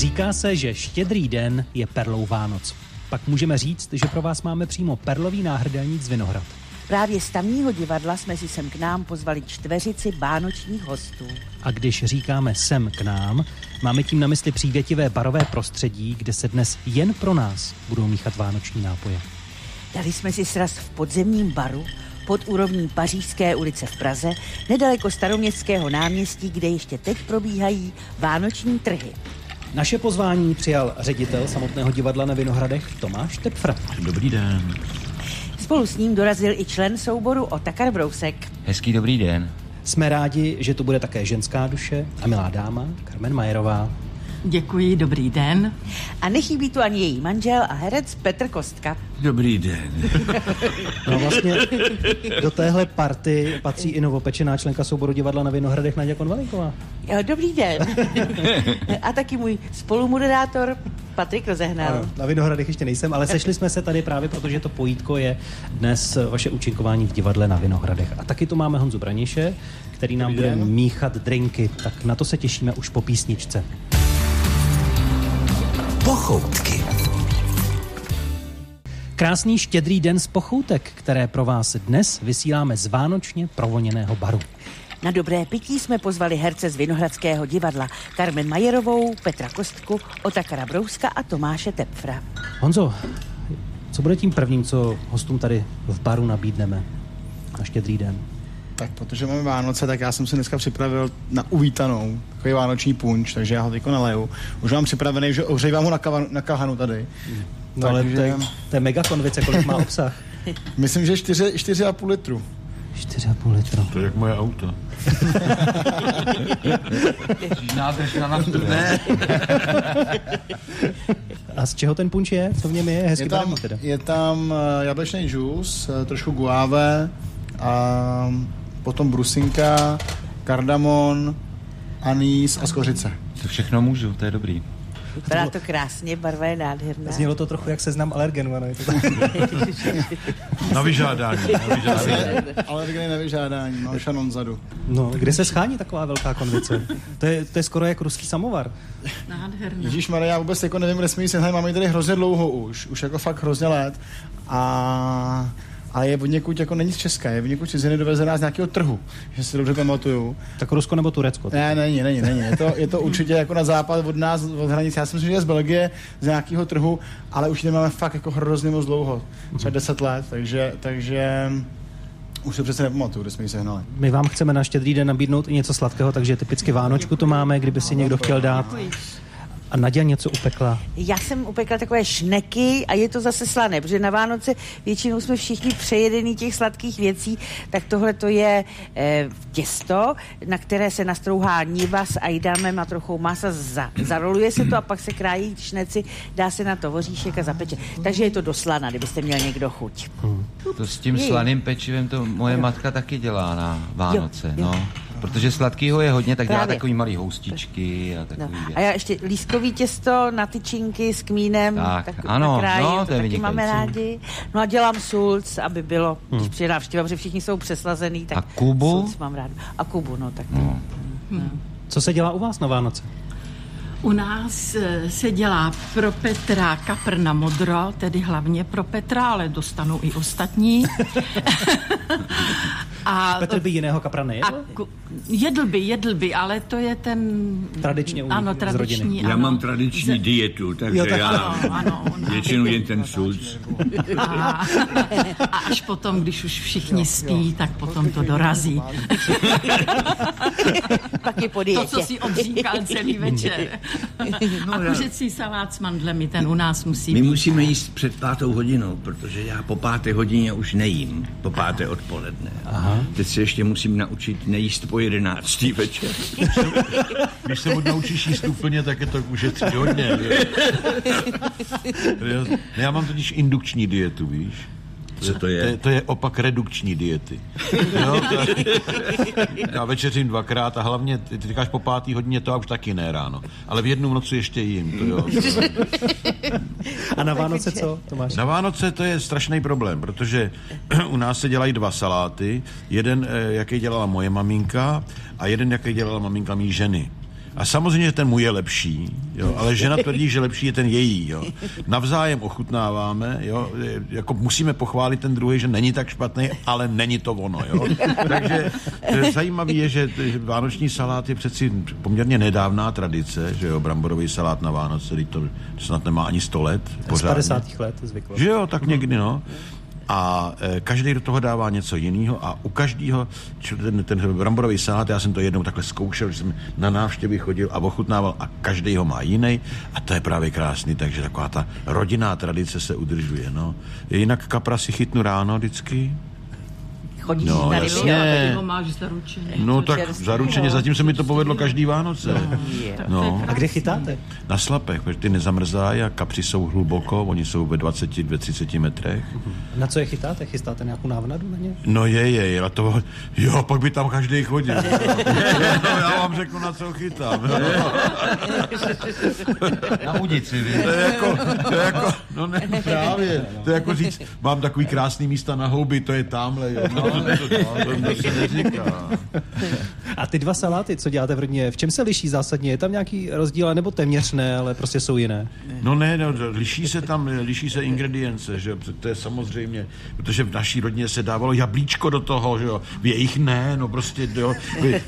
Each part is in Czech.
Říká se, že štědrý den je perlou Vánoc. Pak můžeme říct, že pro vás máme přímo perlový náhrdelník z Vinohrad. Právě z tamního divadla jsme si sem k nám pozvali čtveřici vánočních hostů. A když říkáme sem k nám, máme tím na mysli přívětivé barové prostředí, kde se dnes jen pro nás budou míchat vánoční nápoje. Dali jsme si sraz v podzemním baru pod úrovní Pařížské ulice v Praze, nedaleko staroměstského náměstí, kde ještě teď probíhají vánoční trhy. Naše pozvání přijal ředitel samotného divadla na Vinohradech Tomáš Tepfra. Dobrý den. Spolu s ním dorazil i člen souboru Otakar Brousek. Hezký dobrý den. Jsme rádi, že tu bude také ženská duše a milá dáma Carmen Majerová. Děkuji, dobrý den. A nechybí tu ani její manžel a herec Petr Kostka. Dobrý den. No vlastně do téhle party patří i novopečená členka souboru divadla na Vinohradech Naděja Konvalinková. Jo, Dobrý den. a taky můj spolumoderátor Patrik Rozehnal. Ano, na Vinohradech ještě nejsem, ale sešli jsme se tady právě, protože to pojítko je dnes vaše účinkování v divadle na Vinohradech. A taky tu máme Honzu Braniše, který nám bude míchat drinky. Tak na to se těšíme už po písničce. Pochoutky. Krásný štědrý den z pochoutek, které pro vás dnes vysíláme z vánočně provoněného baru. Na dobré pití jsme pozvali herce z Vinohradského divadla Carmen Majerovou, Petra Kostku, Otakara Brouska a Tomáše Tepfra. Honzo, co bude tím prvním, co hostům tady v baru nabídneme na štědrý den? Tak protože máme Vánoce, tak já jsem si dneska připravil na uvítanou takový vánoční punč, takže já ho teďko naleju. Už mám připravený, že ohřejvám ho na, kava, na kahanu tady. No ale Takže- to je, to je mega konvice, kolik má obsah? Myslím, že 4, 4,5 litru. 4,5 litru. To je jak moje auto. Nádrž na naftu, ne? A z čeho ten punč je? Co v něm je? Hezky Je tam, teda. je tam eh, jablečný džus, eh, trošku guáve, a potom brusinka, kardamon, anýs a skořice. To všechno můžu, to je dobrý. Vypadá to krásně, barva je nádherná. Znělo to trochu jak seznam alergenů, ano. Je to tak. Na vyžádání. Na vyžádání. Alergeny nevyžádání, mám šanon zadu. No, kde se schání taková velká konvice? To je, to je skoro jak ruský samovar. Nádherná. Ježíš Maria, já vůbec jako nevím, kde jsme sehnali, máme tady hrozně dlouho už, už jako fakt hrozně let. A ale je od někud, jako není z Česka, je od někud ciziny dovezená z nějakého trhu, že si dobře pamatuju. Tak Rusko nebo Turecko? Ne, není, není, není. Je to, je to určitě jako na západ od nás, od hranic. Já si myslím, že je z Belgie, z nějakého trhu, ale už ji máme fakt jako hrozně moc dlouho, třeba 10 let, takže, takže už se přece nepamatuju, kde jsme ji sehnali. My vám chceme na štědrý den nabídnout i něco sladkého, takže typicky Vánočku to máme, kdyby si někdo chtěl dát. A Nadia něco upekla. Já jsem upekla takové šneky a je to zase slané, protože na Vánoce většinou jsme všichni přejedený těch sladkých věcí, tak tohle to je e, těsto, na které se nastrouhá niva s ajdamem a trochou masa, za, zaroluje se to a pak se krájí šneci, dá se na to voříšek a zapeče. Takže je to doslana, kdybyste měl někdo chuť. To s tím slaným pečivem to moje matka taky dělá na Vánoce, Jo, jo. no. Protože sladkýho je hodně, tak dělá Právě. takový malý houstičky a No. takový A já ještě lískový těsto na tyčinky s kmínem. Tak, ano, nakrájím, no, to je taky máme rádi. No a dělám sulc, aby bylo, když přijde návštěva, protože všichni jsou přeslazený, tak A Kubu? sulc mám rád. A Kubu, no tak. No. Co se dělá u vás na Vánoce? U nás eh, se dělá pro Petra kapr na modro, tedy hlavně pro Petra, ale dostanou i ostatní. a, Petr by jiného kapra a nejedl? ku, jedl by, jedl by, ale to je ten... Tradičně u Ano, tradiční, Já ano. mám tradiční Z- dietu, takže Jo, tak já ano, ano, většinou jen ten sulc. A, a až potom, když už všichni spí, tak potom to dorazí. Pak je po To, dietě. co si odříkal celý večer. A kuřecí salát s mandlemi, ten u nás musí My být. musíme jíst před pátou hodinou, protože já po páté hodině už nejím, po páté odpoledne. Aha. Teď se ještě musím naučit nejíst po jedenáctý večer. Když se naučíš jíst úplně, tak je to už je tři hodně. Já- ne, Já mám totiž indukční dietu, víš? Co to To je, je? to je opak redukční diety. Jo, to, já večeřím dvakrát a hlavně, ty, ty říkáš po pátý hodině, to já už taky ne ráno. Ale v jednu noci ještě jím. To jo, to, A na Vánoce co, Tomáš? Na Vánoce to je strašný problém, protože u nás se dělají dva saláty. Jeden, eh, jaký dělala moje maminka, a jeden, jaký dělala maminka mý ženy. A samozřejmě ten můj je lepší, jo, ale žena tvrdí, že lepší je ten její. Jo. Navzájem ochutnáváme, jo, jako musíme pochválit ten druhý, že není tak špatný, ale není to ono. Jo. Takže zajímavé je, že, že vánoční salát je přeci poměrně nedávná tradice, že jo, bramborový salát na Vánoce, to snad nemá ani 100 let. Z pořádně. 50. let zvyklo. Že jo, tak někdy, no. A e, každý do toho dává něco jiného a u každého ten, ten bramborový salát, já jsem to jednou takhle zkoušel, že jsem na návštěvy chodil a ochutnával a každý ho má jiný a to je právě krásný, takže taková ta rodinná tradice se udržuje, no. Jinak kapra si chytnu ráno vždycky. Chodíš No, na jasně. ryby? Ho máš zaručeně. No tak čerstvý, zaručeně, no. zatím se mi to povedlo každý Vánoce. No. A kde chytáte? Na slapech, protože ty nezamrzají a kapři jsou hluboko, oni jsou ve 20, ve 30 metrech. Na co je chytáte? Chystáte nějakou návnadu na ně? No je, je, a to, jo, pak by tam každý chodil. no, já vám řeknu, na co chytám. Na udici, vy. To je jako, to je jako, no ne, právě, to je jako říct, mám takový krásný místa na houby, to je tamhle, jo. No, to, to, to, to se neříká. A ty dva saláty, co děláte v rodině, v čem se liší zásadně? Je tam nějaký rozdíl, nebo téměř ne, ale prostě jsou jiné? No ne, no, liší se tam, liší se ingredience, že to je samozřejmě, protože v naší rodině se dávalo jablíčko do toho, že jo, v jejich ne, no prostě, jo,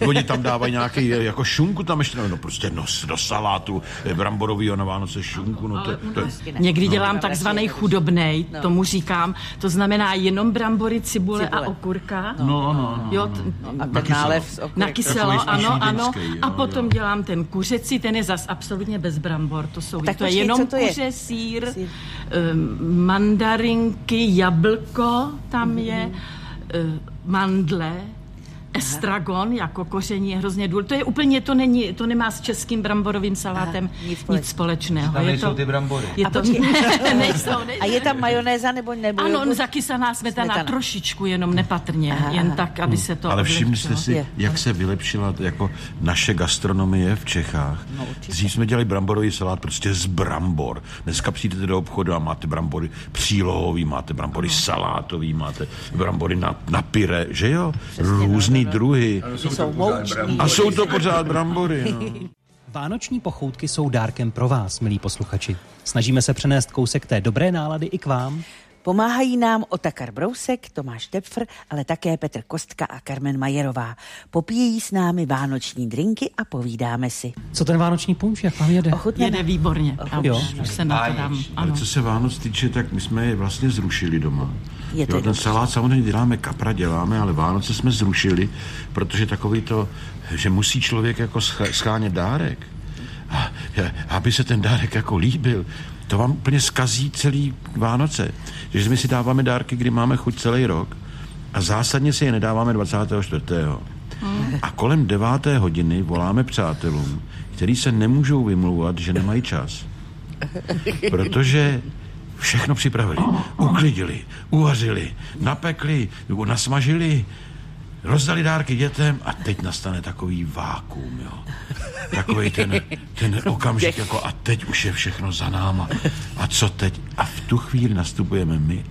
oni tam dávají nějaký, jako šunku tam ještě, no, no prostě no, do salátu, eh, bramborovýho na Vánoce šunku, no to, to, Někdy dělám No, takzvaný chudobnej, no. tomu říkám. To znamená jenom brambory, cibule, Cibule. a okurka. no, no, no. Jo, t- A ten kyselo. nálev z na kyselo, ano, ano. jo, A potom jo. dělám ten kuřecí, ten je zas absolutně bez brambor. To jsou, Tak to je počkej, jenom co to je? kuře, sír, Sír. um, mandarinky, jablko tam je, Mhm. uh, mandle, estragon jako koření je hrozně důležité. To je úplně, to není, to nemá s českým bramborovým salátem Aha, nic nic, společného. nic společného. Tam je nejsou to, ty brambory. Je A to, nejsou, nejsou. A je tam majonéza nebo nebo Ano, jogurt? zakysaná smetana, Smetana. trošičku, jenom nepatrně, Aha, jen tak, aby se to Ale všimli jste si, Je. jak se vylepšila jako naše gastronomie v Čechách. No, určitě. Dřív jsme dělali bramborový salát prostě z brambor. Dneska přijdete do obchodu a máte brambory přílohový, máte brambory salátový, máte brambory na, na pyre, že jo? Různý druhy. Jsou. A jsou to pořád brambory, no. Vánoční pochoutky jsou dárkem pro vás, milí posluchači. Snažíme se přenést kousek té dobré nálady i k vám. Pomáhají nám Otakar Brousek, Tomáš Tepfr, ale také Petr Kostka a Carmen Majerová. Popíjejí s námi vánoční drinky a povídáme si. Co ten vánoční punč, jak vám jede? Ochutneme. Jede výborně. Já Jo. už, se na to dám. Ale co se Vánoc týče, tak my jsme je vlastně zrušili doma. Je to jo, ten salát samozřejmě děláme, kapra děláme, ale Vánoce jsme zrušili, protože takový to, že musí člověk jako sch- schánět dárek, a, a aby se ten dárek jako líbil, to vám úplně skazí celý Vánoce. Že my si dáváme dárky, kdy máme chuť celý rok a zásadně si je nedáváme 24. A kolem deváté hodiny voláme přátelům, který se nemůžou vymlouvat, že nemají čas. Protože všechno připravili, uklidili, uvařili, napekli, nebo nasmažili, rozdali dárky dětem a teď nastane takový vákuum, jo. Takový ten, ten okamžik, jako a teď už je všechno za náma. A co teď? A v tu chvíli nastupujeme my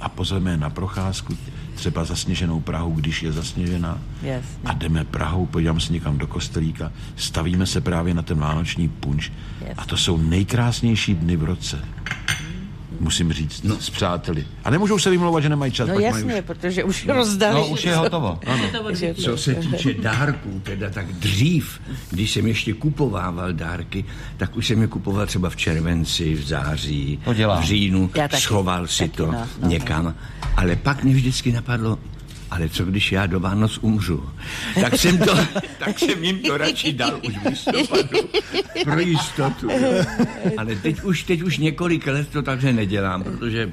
a pozveme na procházku, třeba zasněženou Prahu, když je zasněžená. Jasně. A jdeme Prahou, podíváme se někam do kostelíka, stavíme se právě na ten vánoční punč. A to jsou nejkrásnější dny v roce. Musím říct, no. s přáteli. A nemůžou se vymlouvat, že nemají čas. No pak mají jasně, už... protože už rozdali. No, už je hotovo. Co se týče dárků, teda tak dřív, když jsem ještě kupovával dárky, tak už jsem je kupoval třeba v červenci, v září, To dělám. v říjnu, Já taky. schoval si Taky, to no, no, někam. Ale pak mě vždycky napadlo, ale co když já do Vánoc umřu? Tak jsem, to, tak jsem jim to radši dal už v listopadu, pro jistotu. Ale teď už, teď už několik let to takhle nedělám, protože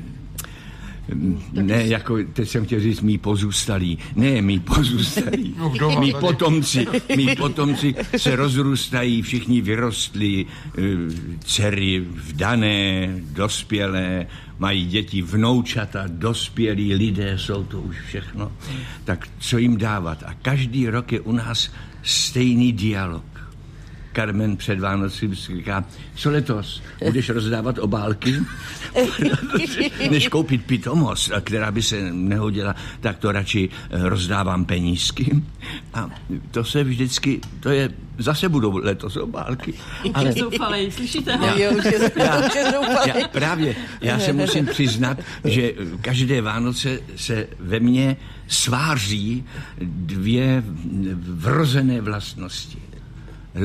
ne, jako, teď jsem chtěl říct mý pozůstalí. Ne, mý pozůstalí. No, doma mý potomci. Mý potomci se rozrůstají, všichni vyrostli, eh, dcery vdané, dospělé, mají děti, vnoučata, dospělí lidé, jsou to už všechno. Tak co jim dávat? A každý rok je u nás stejný dialog. Carmen před Vánoci říká, co letos, budeš rozdávat obálky? Než koupit pitomost, která by se nehodila, tak to radši eh, rozdávám penízky. A to se vždycky, to je, zase budou letos obálky. Ale... Zoufalej, slyšíte ho? Jo, už je, Já, už je zoufalý. já, právě, já se musím přiznat, že každé Vánoce se ve mně sváří dvě vrozené vlastnosti.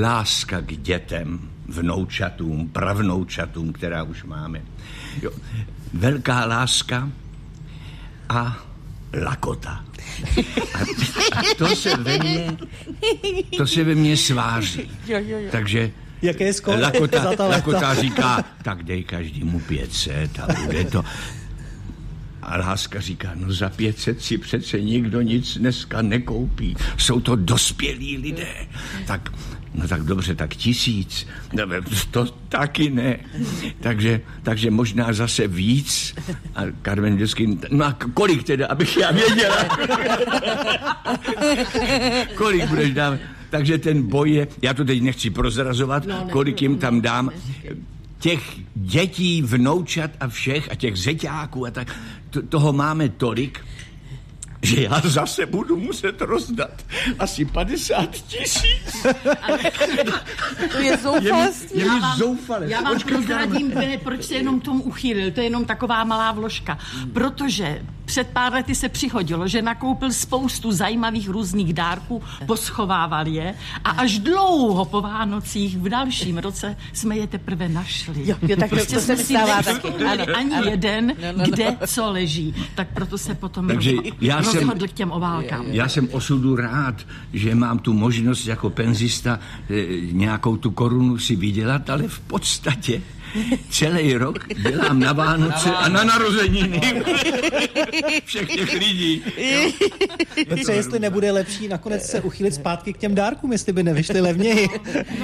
Láska k dětem, vnoučatům, pravnoučatům, která už máme. Jo, velká láska a lakota. A, a to se ve mně, to se ve mně sváří. Takže Jaké je Lakota, za ta? Lakota říká, tak dej každému 500 a bude to. A Láska říká, no za 500 si přece nikdo nic dneska nekoupí. Jsou to dospělí lidé. Tak, no tak dobře, tak tisíc. No, to taky ne. Takže, takže možná zase víc. A Carmen vždycky, no a kolik teda, abych já věděla. kolik budeš dávat? Takže ten boj je, já to teď nechci prozrazovat, no, ne, kolik jim tam dám, těch dětí, vnoučat a všech a těch zeťáků a tak, to, toho máme tolik, že já zase budu muset rozdat asi 50 tisíc. To je Je mi, zoufalství. je mi Já vám-. Já vám prozradím, ne, proč se jenom tomu uchýlil. To je jenom taková malá vložka. Protože před pár lety se přihodilo, že nakoupil spoustu zajímavých různých dárků, poschovával je a až dlouho po Vánocích v dalším roce jsme je teprve našli. Jo, jo, tak to- to se mi si stává taky. Ano, ani ano. jeden, No, no, no. kde co leží. Tak proto se potom Takže já jsem- rozhodl k těm obálkám. Já jsem osudu rád, že mám tu možnost jako penzista eh, nějakou tu korunu si vydělat, ale v podstatě celý rok dělám na Vánoce a na narozeniny všech těch lidí. Petře, jestli nebude lepší nakonec se uchýlit zpátky k těm dárkům, jestli by nevyšly levněji.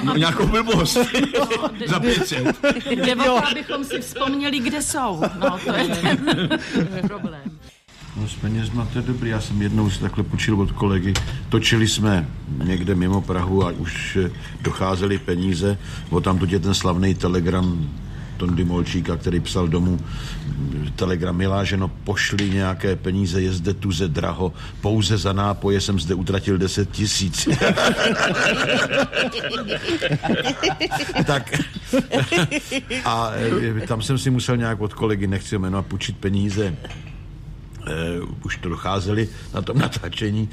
No, nějakou blbost. Za 500. Jde o to, abychom si vzpomněli, kde jsou. No, to je ten problém. No s penězma to je dobrý. Já jsem jednou si takhle půjčil od kolegy. Točili jsme někde mimo Prahu a už eh, docházely peníze. O tam je ten slavný telegram Tondy Molčíka, který psal domů telegram, milá ženo, pošli nějaké peníze, je zde tuze draho, pouze za nápoje jsem zde utratil 10 tisíc. tak a eh, tam jsem si musel nějak od kolegy, nechci jmenovat, půjčit peníze uh, už to docházeli na tom natáčení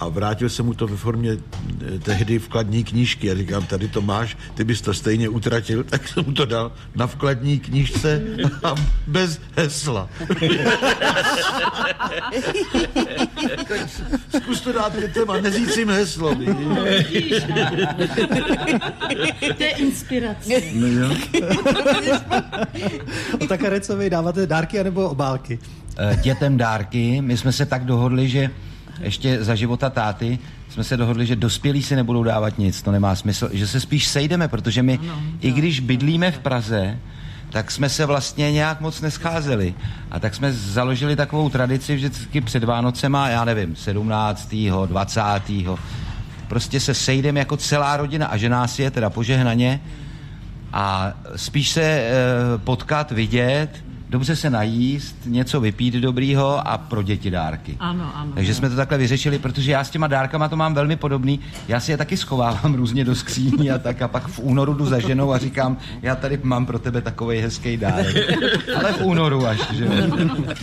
a vrátil jsem mu to ve formě eh, tehdy vkladní knížky a říkám, tady to máš, ty bys to stejně utratil, tak jsem mu to dal na vkladní knížce a bez hesla. Zkus to dát dětem a jim heslo. To je inspirace. No jo. O tak Karecovi dáváte dárky anebo obálky? Eh, dětem dárky. My jsme se tak dohodli, že ještě za života táty jsme se dohodli, že dospělí si nebudou dávat nic, to nemá smysl, že se spíš sejdeme, protože my, i když bydlíme v Praze, tak jsme se vlastně nějak moc nescházeli. A tak jsme založili takovou tradici vždycky před Vánocema, já nevím, 17., 20. Prostě se sejdeme jako celá rodina a že nás je teda požehnaně a spíš se e, potkat, vidět, dobře se najíst, něco vypít dobrýho a pro děti dárky. Ano, ano. Takže jsme to takhle vyřešili, protože já s těma dárkama to mám velmi podobný. Já si je taky schovávám různě do skříní a tak a pak v únoru jdu za ženou a říkám, já tady mám pro tebe takový hezký dárek. Ale v únoru až, že jo.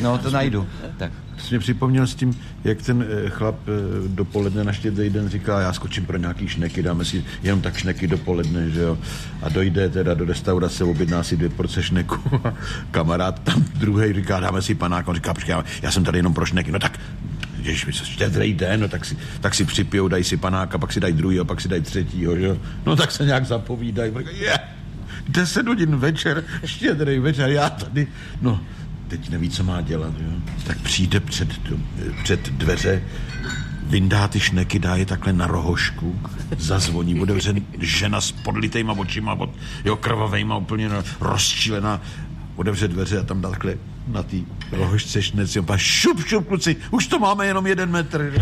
No, to najdu. Tak. Mě připomněl s tím, jak ten eh, chlap eh, dopoledne na štědrý den říká, já skočím pro nějaký šneky, dáme si jenom tak šneky dopoledne, že jo. A dojde teda do restaurace, objedná si dvě porce šneku a kamarád tam druhý říká, dáme si panák, on říká, počkej, já- jsem tady jenom pro šneky, no tak Ježiš, štědrý den, no tak si, tak si připijou, dají si panáka, pak si dají druhýho, pak si dají třetího, že jo. No tak se nějak zapovídají, je, yeah, 10 hodin večer, štědrý večer, já tady, no, teď neví, co má dělat, jo. Tak přijde před, před dveře, vyndá ty šneky, dá je takhle na rohošku, zazvoní, otevře žena s podlitejma očima, od, jo, krvavejma, úplně rozčílená otevře dveře a tam takhle na té rohožce šnec, pak šup, šup, kluci, už to máme jenom jeden metr.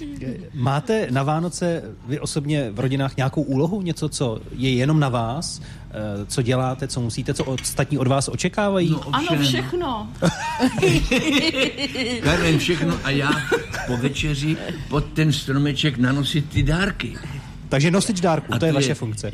Máte na Vánoce vy osobně v rodinách nějakou úlohu, něco, co je jenom na vás, eh, co děláte, co musíte, co ostatní od vás očekávají? No, Ano, ovšem. všechno. Karen, všechno a já po večeři pod ten stromeček nanosit ty dárky. Takže nosič dárku, A to je vaše funkce.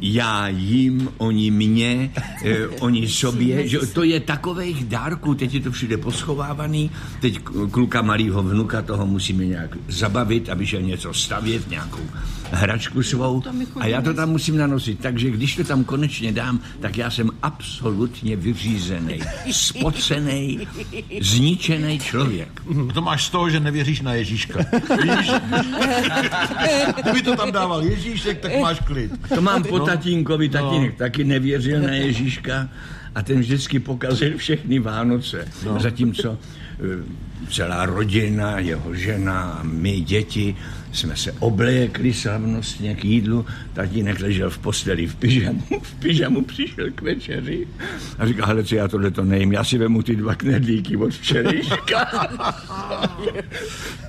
Já jim, oni mě, eh, oni sobě, že to je takových dárků, teď je to všude poschovávaný, teď kluka malýho vnuka toho musíme nějak zabavit, aby šel něco stavět, nějakou hračku svou a já to tam musím nanosit, takže když to tam konečně dám, tak já jsem absolutně vyřízený, spocený, zničený člověk. To máš z toho, že nevěříš na Ježíška. Víš? Kdyby to tam dával Ježíšek, tak máš klid. To mám po tatínkovi, tatínek taky nevěřil na Ježíška a ten vždycky pokazil všechny Vánoce. No. Zatímco eh, celá rodina, jeho žena a my děti jsme se oblékli slavnostně k jídlu. Tatínek ležel v posteli v pyžamu, v pyžamu přišel k večeři a říká, hele, co já tohle to nejím, já si vemu ty dva knedlíky od včerejška.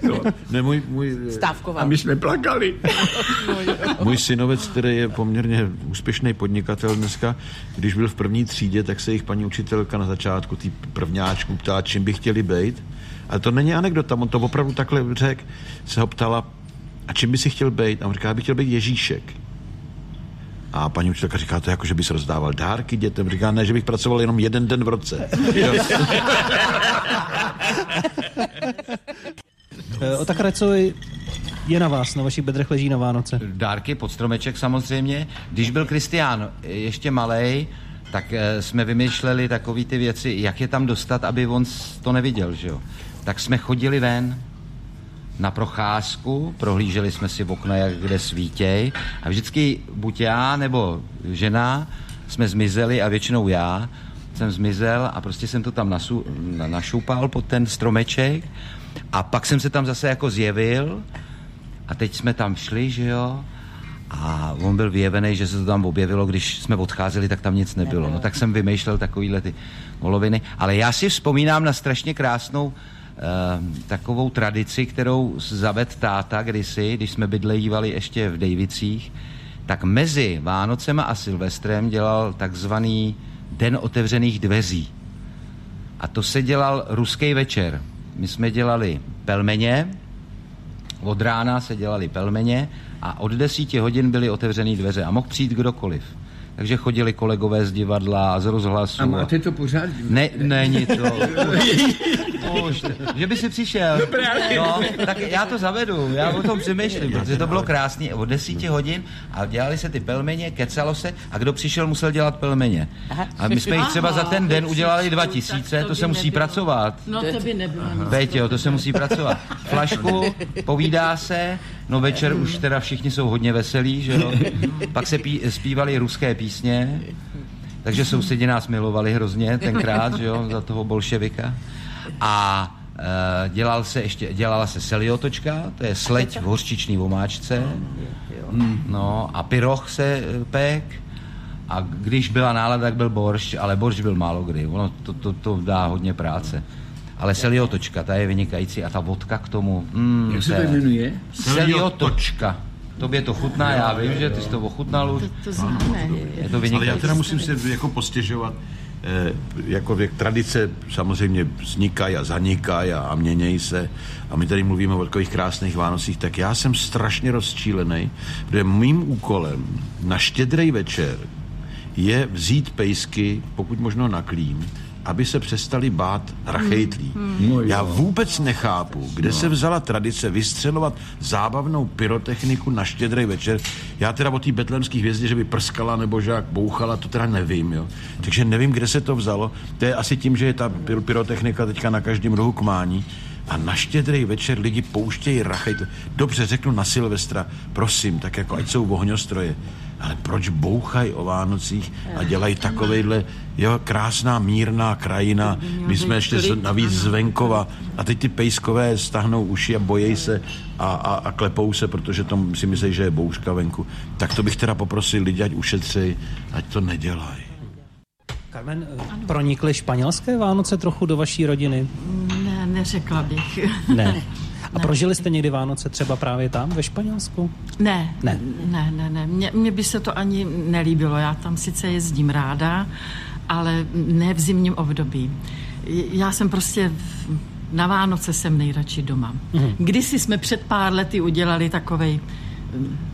no, Ne, můj, můj, a Stávková. my jsme plakali. můj synovec, který je poměrně úspěšný podnikatel dneska, když byl v první třídě, tak se jich paní učitelka na začátku, tý prvňáčku, ptala, čím by chtěli být. Ale to není anekdota, on to opravdu takhle řekl. Se ho ptala, a čím by si chtěl být? A on říká, já bych chtěl být Ježíšek. A paní učitelka říká, to je jako, že bys rozdával dárky dětem. Říká, ne, že bych pracoval jenom jeden den v roce. Eh, Otakare, co je na vás, na vašich bedrech leží na Vánoce? Dárky pod stromeček samozřejmě. Když byl Kristián ještě malý, tak eh, jsme vymýšleli takové ty věci, jak je tam dostat, aby on to neviděl, že jo. Tak jsme chodili ven na procházku, prohlíželi jsme si v okna, jak kde svítěj a vždycky buď já nebo žena jsme zmizeli a většinou já jsem zmizel a prostě jsem to tam nasu, na, našoupal pod ten stromeček a pak jsem se tam zase jako zjevil a teď jsme tam šli, že jo, a on byl vyjevený, že se to tam objevilo, když jsme odcházeli, tak tam nic nebylo. No tak jsem vymýšlel takovýhle ty goloviny. Ale já si vzpomínám na strašně krásnou eh, takovou tradici, kterou zaved táta kdysi, když jsme bydlejívali ještě v Dejvicích, tak mezi Vánocema a Silvestrem dělal takzvaný Den otevřených dveří. A to se dělal ruský večer. My jsme dělali pelmeně, od rána se dělali pelmeně a od desíti hodin byly otevřený dveře a mohl přijít kdokoliv. Takže chodili kolegové z divadla a z rozhlasu. A máte to pořád? Ne, není to. Už, že by si přišel. No, tak já to zavedu, já o tom přemýšlím, protože to bylo krásný. Od desíti hodin a dělali se ty pelmeně, kecalo se a kdo přišel, musel dělat pelmeně. A my jsme jich třeba za ten den udělali dva tisíce, to se musí pracovat. No to by nebylo. Veď jo, to se musí pracovat. Flašku, povídá se, no večer už teda všichni jsou hodně veselí, že jo. Pak se pí, zpívali ruské písně, takže sousedi nás milovali hrozně tenkrát, že jo, za toho bolševika. A e, dělal se ještě, dělala se seliotočka, to je sleť v hořčičný omáčce, no a pyroch se e, pek, a když byla nálada, tak byl boršč, ale boršč byl málo kdy. Ono to, to, to dá hodně práce. Ale seliotočka, ta je vynikající a ta vodka k tomu. Mm, Jak se to jmenuje? Seliotočka. Tobě to chutná, já vím, že ty jsi to ochutnal už. To známe. Je to Ale já vynikající. teda musím se jako postěžovat, jako věk tradice samozřejmě vznikají a zanikají a, a měnějí se. A my tady mluvíme o takových krásných Vánocích, tak já jsem strašně rozčílený, protože mým úkolem na štědrý večer je vzít pejsky, pokud možno na klím, aby se přestali bát rachejtlí. No Já vůbec nechápu, kde se vzala tradice vystřelovat zábavnou pyrotechniku na štědrý večer. Já teda o té betlemské hvězdě, že by prskala nebo že jak bouchala, to teda nevím. Jo. Takže nevím, kde se to vzalo. To je asi tím, že je ta pyr- pyrotechnika teďka na každém rohu k mání. A na štědrý večer lidi pouštějí rachej. Dobře, řeknu na Silvestra, prosím, tak jako ať jsou ohňostroje. Ale proč bouchají o Vánocích a dělají takovejhle, jo, krásná mírná krajina. My jsme ještě z, navíc z venkova a teď ty pejskové stahnou uši a bojejí se a, a, a klepou se, protože to si myslí, že je bouřka venku. Tak to bych teda poprosil lidi, ať ušetří, ať to nedělají. Carmen, pronikly španělské Vánoce trochu do vaší rodiny? Ne, neřekla bych. Ne. A prožili jste někdy Vánoce třeba právě tam, ve Španělsku? Ne, Ne. ne, ne, ne. Mně, mně by se to ani nelíbilo. Já tam sice jezdím ráda, ale ne v zimním období. Já jsem prostě v- na Vánoce jsem nejradši doma. Mhm. Kdysi jsme před pár lety udělali takovej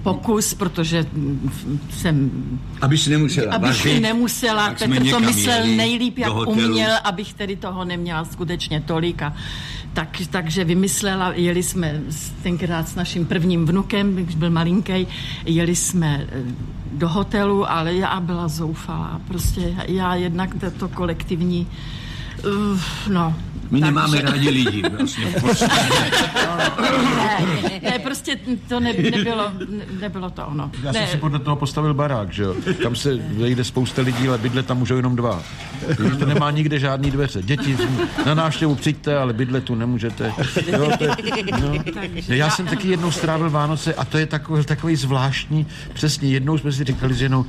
pokus, protože jsem Aby si nemusela Abych vařit, nemusela, Petr to myslel jeli nejlíp, jak uměl, abych tedy toho neměla skutečně tolik. A tak, takže vymyslela, jeli jsme tenkrát s naším prvním vnukem, když byl malinký, jeli jsme eh, do hotelu, ale já byla zoufalá. Prostě já jednak to, kolektivní, uh, no. My takže- nemáme rádi lidi, vlastně. Ne, ne, prostě to ne, nebylo, ne, nebylo to ono. Já ne, jsem si podle toho postavil barák, že jo? Tam se vejde spousta lidí, ale bydle tam můžou jenom dva. Víš, to nemá nikde žádný dveře. Děti, na návštěvu přijďte, ale bydle tu nemůžete. Jo, to je, no. Já jsem taky jednou strávil Vánoce a to je takový, takový zvláštní. Přesně jednou jsme si říkali, že jenom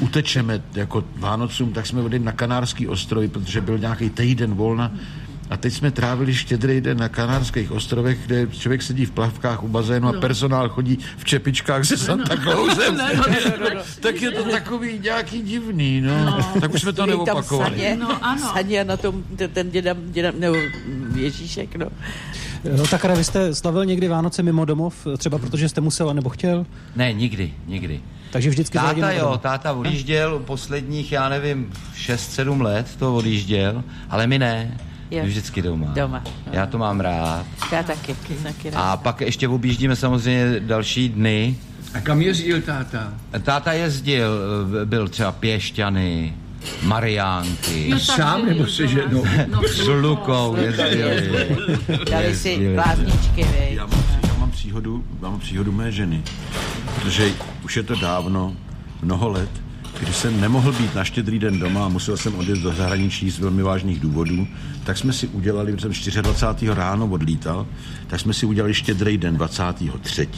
utečeme jako Vánocům, tak jsme odjeli na Kanárský ostrovy, protože byl nějaký týden volna. A teď jsme trávili štědrý den na Kanárských ostrovech, kde člověk sedí v plavkách u bazénu a personál chodí v čepičkách se Santa Clausem. tak je to takový nějaký divný, no. Tak už jsme to Tam neopakovali. sadě, No, ano. sadě a na tom ten, ten děda, děda, nebo Ježíšek, no. No tak vy jste slavil někdy Vánoce mimo domov, třeba protože jste musel nebo chtěl? Ne, nikdy, nikdy. Takže vždycky Táta jo, doma. táta odjížděl posledních, já nevím, 6-7 let to odjížděl, ale my ne. Jo. Vždycky doma. Doma, no. Já to mám rád. Já taky, taky rád. A pak ještě objíždíme samozřejmě další dny. A kam jezdil táta? Táta jezdil, byl třeba Pěšťany, Mariánky, Jo, Sám takže- nebo se ženou? No, s Lukou jezdili. Dali si blázničky, vej. Já mám, já mám příhodu, mám příhodu mé ženy, protože už je to dávno, mnoho let, když jsem nemohl být na štědrý den doma a musel jsem odjet do zahraničí z velmi vážných důvodů, tak jsme si udělali, jsem 24. ráno odlítal, tak jsme si udělali štědrý den 23.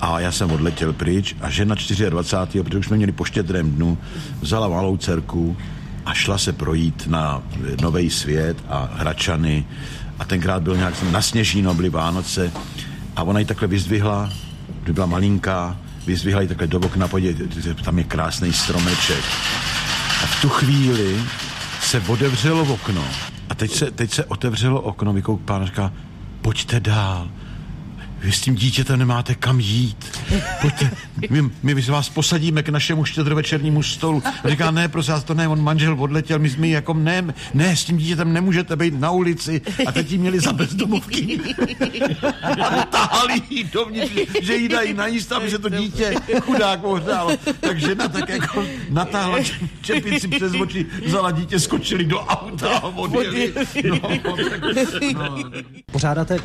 A já jsem odletěl pryč a žena 24. protože už jsme měli po štědrém dnu, vzala malou dcerku a šla se projít na Nový svět a Hračany a tenkrát byl nějak na Sněžíno, byly Vánoce a ona ji takhle vyzdvihla, kdy byla malinká, vyzdvihla ji takhle do okna, podívejte, tam je krásný stromeček. A v tu chvíli se otevřelo okno a teď se, teď se otevřelo okno, vykouk pán a říká, pojďte dál. Vy s tím dítětem nemáte kam jít. Pojďte, my, my vás posadíme k našemu štědrovečernímu stolu. A říká, ne, prosím vás, to ne, on manžel odletěl, my jsme jako, ne, ne, s tím dítětem nemůžete být na ulici. A teď jí měli za bezdomovky. A tahali jí dovnitř, že jí dají najíst, aby se to dítě chudák ohřálo. Tak žena tak jako natáhla čepici přes oči, vzala dítě, skočili do auta a odjeli. No, tak, no, Pořádáte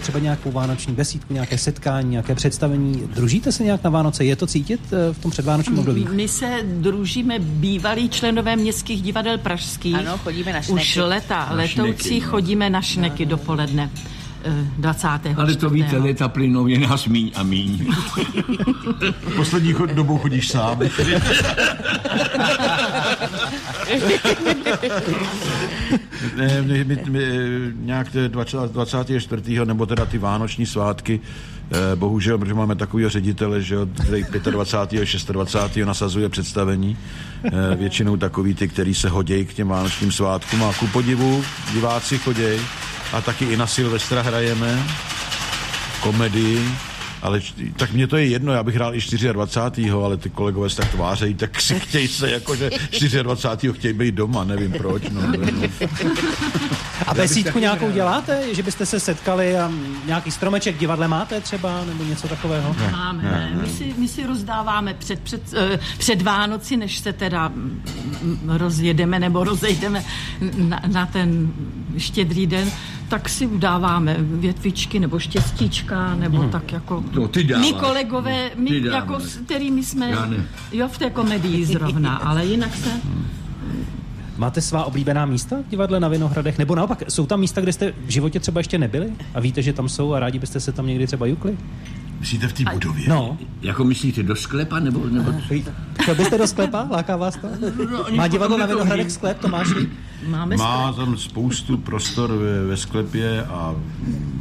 třeba nějakou vánoční besídku, nějaké setkání, nějaké představení. Družíte se nějak na Vánoce? Je to cítit eh, v tom předvánočním období? My se družíme bývalí členové městských divadel pražských. Ano, chodíme na Už šneky. leta, Na letoucí šneky, no. chodíme na šneky dopoledne. Eh, 20. Ale to víte, leta plynou je nás míň a míň. Poslední chod- dobou chodíš sám. ne, my, my, my, nějak to je 20, 24. nebo teda ty vánoční svátky, eh, bohužel, protože máme takového ředitele, že který 25. 26. nasazuje představení, eh, většinou takový ty, který se hodějí k těm vánočním svátkům a ku podivu diváci chodějí a taky i na Silvestra hrajeme komedii, ale tak mně to je jedno, já bych hrál i 24. ale ty kolegové se tak tvářejí, tak si chtějí se jako, že 24. chtějí být doma, nevím proč. No, no. A besídku nějakou děláte? Že byste se setkali a nějaký stromeček v divadle máte třeba, nebo něco takového? Máme, ne, My, si, my si rozdáváme před, před, eh, před Vánoci, než se teda mm, mm, rozjedeme nebo rozejdeme na, na ten štědrý den, tak si dáváme větvičky nebo štěstíčka, nebo hmm. tak jako... To ty dáváš. My kolegové, my Ty dáváš. jako, s kterými jsme, Já ne. jo, v té komedii zrovna, ale jinak se... Máte svá oblíbená místa v divadle na Vinohradech? Nebo naopak, jsou tam místa, kde jste v životě třeba ještě nebyli a víte, že tam jsou a rádi byste se tam někdy třeba jukli? Myslíte v té budově? No, Jako myslíte do sklepa, nebo... nebo... chtěl byste do sklepa? Láká vás to? Má divadlo na Vinohradech sklep, Tomáši? Máme Má tam spoustu prostor ve, ve sklepě a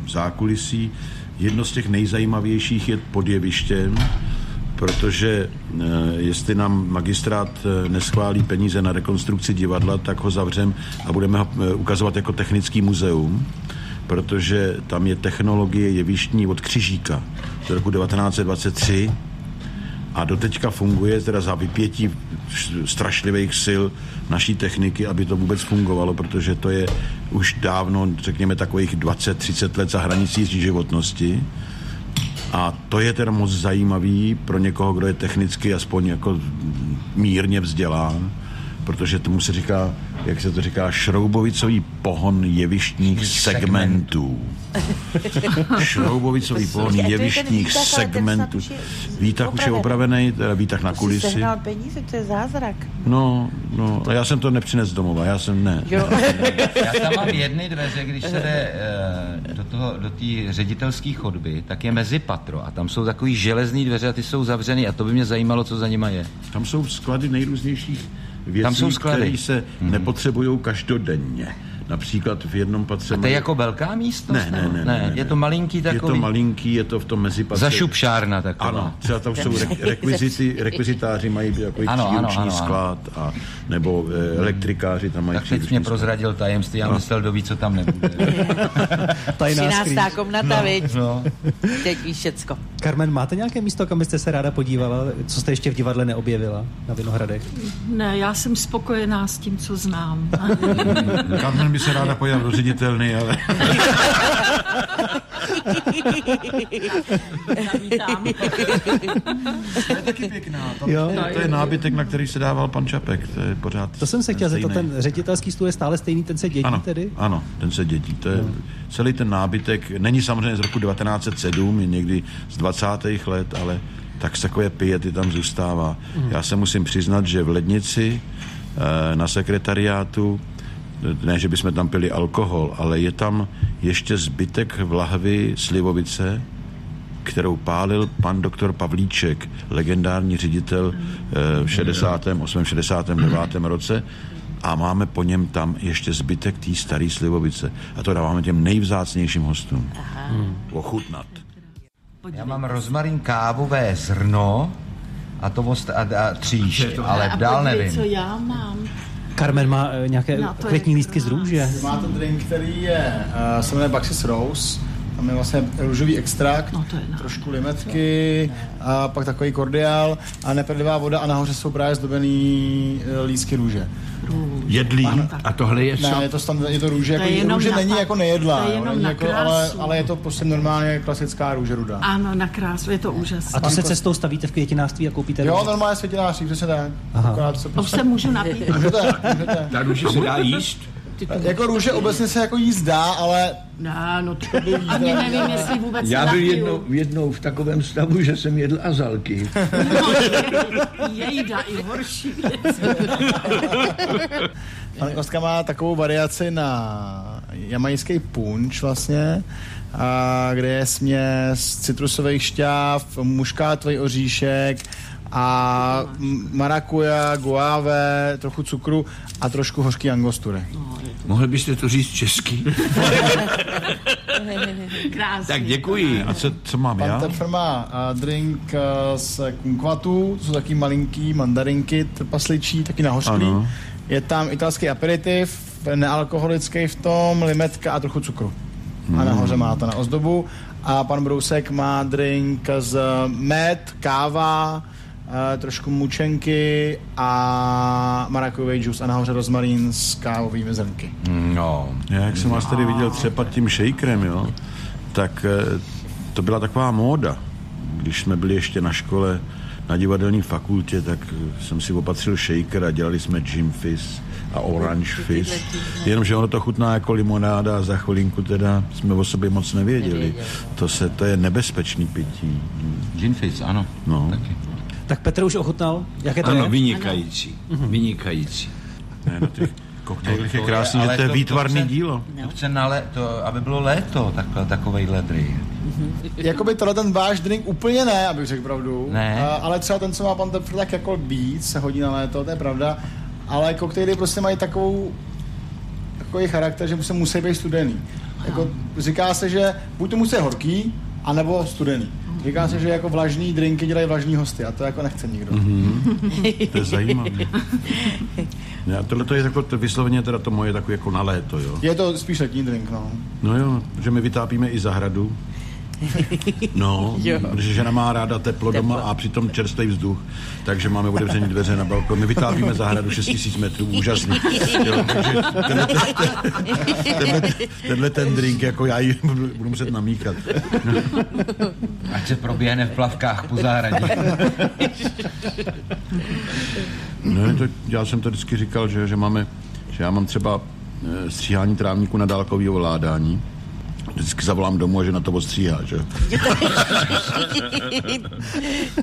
v zákulisí. Jedno z těch nejzajímavějších je pod jevištěm, protože eh, jestli nám magistrát eh, neschválí peníze na rekonstrukci divadla, tak ho zavřem a budeme ho eh, ukazovat jako technický muzeum, protože tam je technologie jevištní od Křižíka z roku 1923 a doteďka funguje teda za vypětí strašlivých sil naší techniky, aby to vůbec fungovalo, protože to je už dávno, řekněme, takových 20-30 let za hranicí životnosti. A to je teda moc zajímavý pro někoho, kdo je technicky aspoň jako mírně vzdělán, protože tomu se říká, jak se to říká, šroubovicový pohon jevištních segmentů. šroubovicový pohon jevištních segmentů. snad už je Výtah už je opravený, teda výtah na kulisy. sehnal peníze, to je zázrak. No, no, a já jsem to nepřines domova, já jsem ne. Jo. Já tam mám jedny dveře, když se jde eh, do toho, do té ředitelské chodby, tak je mezi patro a tam jsou takový železný dveře a ty jsou zavřený a to by mě zajímalo, co za nima je. Tam jsou sklady nejrůznějších věcí, Tam jsou sklady. které se hmm. nepotřebují každodenně. Například v jednom patře... A to je jako velká místnost? Ne, ne, nebo? ne, ne, ne, Je ne. to malinký Je takový? to malinký, je to v tom mezipatře. Zašupšárna taková. Ano, třeba tam jsou re- rekvizity, rekvizitáři mají takový Ano, ano, příruční ano, ano. sklad, a, nebo e, elektrikáři tam mají Tak teď mě prozradil tajemství, já myslel, kdo ví, co tam nebude. Tajná Třináctá skrýň. komnata, viď? No. Teď víš všecko. Carmen, máte nějaké místo, kam byste se ráda podívala, co jste ještě v divadle neobjevila na Vinohradech? Ne, já jsem spokojená s tím, co znám. Carmen by se ráda pojela do ředitelny, ale. to je taky pěkná. Tam, Jo. to je nábytek, na který se dával pan Čapek. To je pořád To jsem se chtěl zeptat, ten ředitelský stůl je stále stejný, ten se dědí ano, tedy? Ano, ten se dědí. To je, celý ten nábytek není samozřejmě z roku 1907, je někdy z 20. let, ale tak takové piety tam zůstává. Já se musím přiznat, že v Lednici eh, na sekretariátu ne, že bychom tam pili alkohol, ale je tam ještě zbytek v lahvi Slivovice, kterou pálil pan doktor Pavlíček, legendární ředitel eh, v 68. 69. roce a máme po něm tam ještě zbytek té staré slivovice. A to dáváme těm nejvzácnějším hostům. Hmm. Ochutnat. Já mám rozmarín kávové zrno a to ost- a, a tříš, ale A dál nevím. co já mám. Carmen má eh, nějaké No, to je květní lístky z růže. Máte drink, který je, uh, se jmenuje Baxis Rose, tam je vlastně růžový extrakt, No, to je nádherné. trošku limetky a pak takový kordiál a neprdlivá voda a nahoře jsou právě zdobený uh, lístky růže. Jedlí. A tohle je co? Ne, je to, stand, je to růže, To je jako, jenom růže na není pa- jako nejedlá, to je jo, jenom není na jako, ale, krásu. ale je to prostě normálně klasická růže ruda. Ano, na krásu, je to úžasné. A to se cestou stavíte v květinářství a koupíte Jo, růže? normálně světinářství, přesně tak. Se Už prostě... se můžu napít. Můžete, můžete. Ta růže se dá jíst? Jako růže obecně se jako jíst dá, ale Ne, no to ani nevím, jestli vůbec Já byl jednou, jednou v takovém stavu, že jsem jedl azalky. Jejda i horší věci. Pan Kostka má takovou variaci na jamajský punč vlastně, a kde je směs citrusových šťáv, muškátový oříšek a marakuja, guave, trochu cukru a trošku hořký angostury. Mohl byste to říct česky? Krásný. Tak děkuji. A co, co mám Pan já? Tepfer má a, drink z kumquatu, to jsou taky malinký mandarinky, trpasličí, taky nahořklý. Ano. Je tam italský aperitiv, nealkoholický v tom, limetka a trochu cukru. A nahoře má to na ozdobu. A pan Brousek má drink z med, káva, a, trošku mučenky a marakujový džus a nahoře rozmarín s kávovými zrnky. No. Já, jak jsem vás tady viděl třepat tím shakerem, jo, tak eh, to byla taková móda. Když jsme byli ještě na škole na divadelní fakultě, tak eh, jsem si opatřil shaker a dělali jsme gym fizz a orange fizz. Jenomže ono to chutná jako limonáda a za chvilinku teda jsme o sobě moc nevěděli. To, se, to je nebezpečný pití. Gin fizz, ano. No. Taky. Tak Petr už ochutnal, jaké to Ano, je? vynikající. Vynikající. Ne, no těch koktejlech je krásný, že to je výtvarný dílo. To chce na lé, to, aby bylo léto, takhle, takovejhle drink. Jakoby tohle ten váš drink úplně ne, abych řekl pravdu. Ne. A, ale třeba ten, co má pan Tepfr, tak jako víc se hodí na léto, to je pravda. Ale koktejly prostě mají takovou takový charakter, že se musí být studený. Jako, říká se, že buď to musí být horký, anebo studený. Říká se, že jako vlažný drinky dělají vlažný hosty a to jako nechce nikdo. Mm-hmm. To je zajímavé. Ne, a tohle to je jako to vysloveně teda to moje takový jako na léto, jo. Je to spíš letní drink, no. No jo, že my vytápíme i zahradu. No, protože žena má ráda teplo doma a přitom čerstvý vzduch, takže máme otevřené dveře na balkon. My vytápíme zahradu 6000 metrů, úžasný. Jo, takže tenhle, tenhle, tenhle ten drink, jako já ji budu, muset namíchat. Ať se proběhne v plavkách po zahradě. Ne, to, já jsem to vždycky říkal, že, že máme, že já mám třeba eh, stříhání trávníku na dálkový ovládání. Vždycky zavolám domů a že na to odstříhá, že?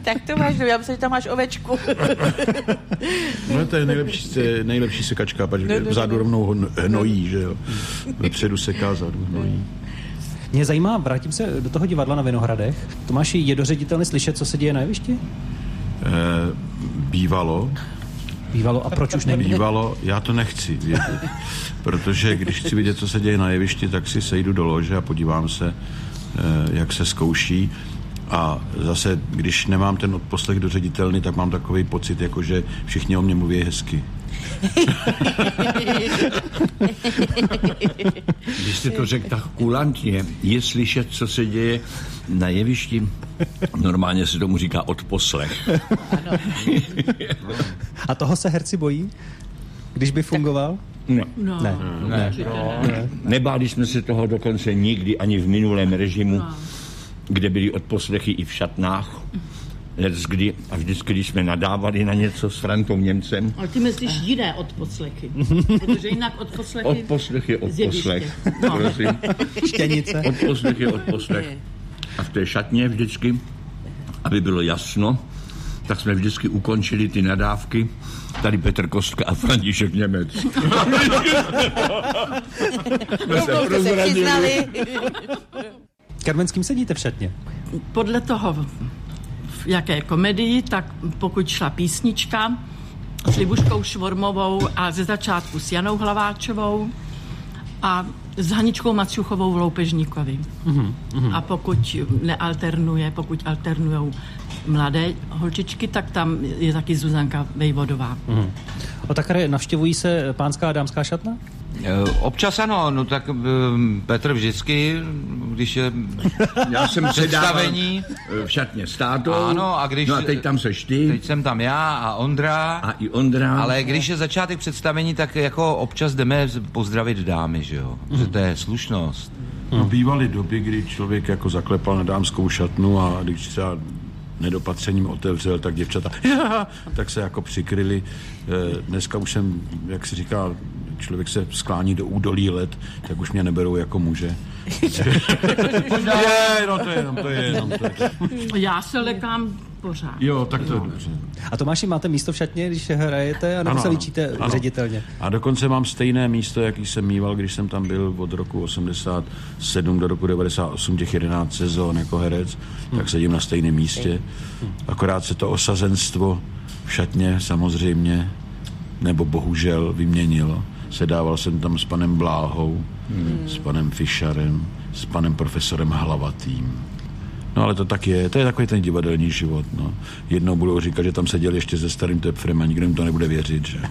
tak to máš, já myslím, že tam máš ovečku. No to je nejlepší, nejlepší sekačka, protože vzadu rovnou hno- hnojí, že jo. Vepředu seká, vzadu hnojí. Mě zajímá, vrátím se do toho divadla na Vinohradech. Tomáši, je doředitelně slyšet, co se děje na jevišti? Eh, bývalo, Bývalo a proč už není? bývalo, já to nechci vědět, protože když chci vidět, co se děje na jevišti, tak si sejdu do lože a podívám se, eh, jak se zkouší. A zase, když nemám ten odposlech doředitelný, tak mám takový pocit, jako že všichni o mě mluví hezky. Když jste to řekl tak kulantně, je slyšet, co se děje na jevišti. Normálně se tomu říká odposlech. A toho se herci bojí? Když by fungoval? Ne. No, Ne. Ne. Nebáli jsme se toho dokonce nikdy ani v minulém režimu, kde byly odposlechy i v šatnách. Kdy, a vždycky, když jsme nadávali na něco s Frantou Němcem, ale ty myslíš jiné odposlechy. Protože jinak odposlechy... odposlech je odposlech. No. Prosím. Štěnice. Odposlech je odposlech. A v té šatně vždycky, aby bylo jasno, tak jsme vždycky ukončili ty nadávky. Tady Petr Kostka a František Němec. jsme se Jste se prozradili. přiznali. Carmen, s kým sedíte v šatně? Podle toho, v jaké komedii, tak pokud šla písnička s Libuškou Švormovou a ze začátku s Janou Hlaváčovou a s Haničkou Maciuchovou v Loupežníkovi. A pokud nealternuje, pokud alternují mladé holčičky, tak tam je taky Zuzanka Vejvodová. O tak navštěvují se pánská a dámská šatna? Eh, Občas ano, no tak eh, Petr vždycky, když je Já jsem představení, v šatně s tátou. ano, a když... No a teď tam seš ty Teď jsem tam já a Ondra, a i Ondra. ale když je začátek představení, tak jako občas jdeme pozdravit dámy, že jo? Že to je slušnost. No, bývaly doby, kdy člověk jako zaklepal na dámskou šatnu a když třeba nedopatřením otevřel, tak děvčata tak se jako přikryli. Eh, Dneska už jsem, jak se říká, člověk se sklání do údolí let, tak už mě neberou jako muže. je, no to je jenom, to je jenom. To je. Já se lekám pořád. Jo, tak to je dobře. A Tomáši, máte místo v šatně, když hrajete, anebo Ano, se líčíte Ano. ředitelně? A dokonce mám stejné místo, jaký jsem mýval, když jsem tam byl od roku 87 do roku 98, těch 11 sezón jako herec, tak sedím na stejném místě. Akorát se to osazenstvo v šatně samozřejmě, nebo bohužel vyměnilo. Sedával jsem tam s panem Bláhou, s panem Fischerem, s panem profesorem Hlavatým. No ale to tak je, to je takový ten divadelní život. No. Jednou budou říkat, že tam seděl ještě se starým Tepfrem a nikdo jim to nebude věřit. Že?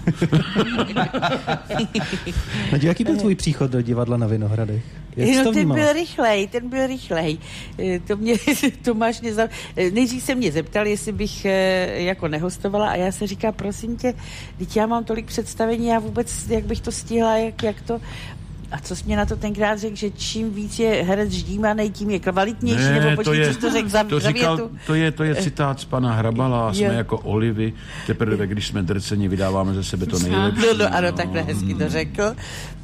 Naděja, jaký byl tvůj příchod do divadla na Vinohradech? Jak No, to ten byl rychlej, ten byl rychlej. Eh, To mě, Tomáš mě za... eh, Nejdřív se mě zeptal, jestli bych eh, jako nehostovala a já se říká, prosím tě, teď já mám tolik představení, já vůbec, jak bych to stihla, jak, jak to... a co jsi mě na to tenkrát řekl, že čím víc je herec ždímaný, tím je kvalitnější, Ne, nebo to počkej, je- co jsi to řekl za, To, za říkal, větu? to, je, to je citát z pana Hrabala, jsme Jo. jako olivy, teprve když jsme drceni, vydáváme ze sebe to nejlepší. No, no, ano, takhle hezky to řekl.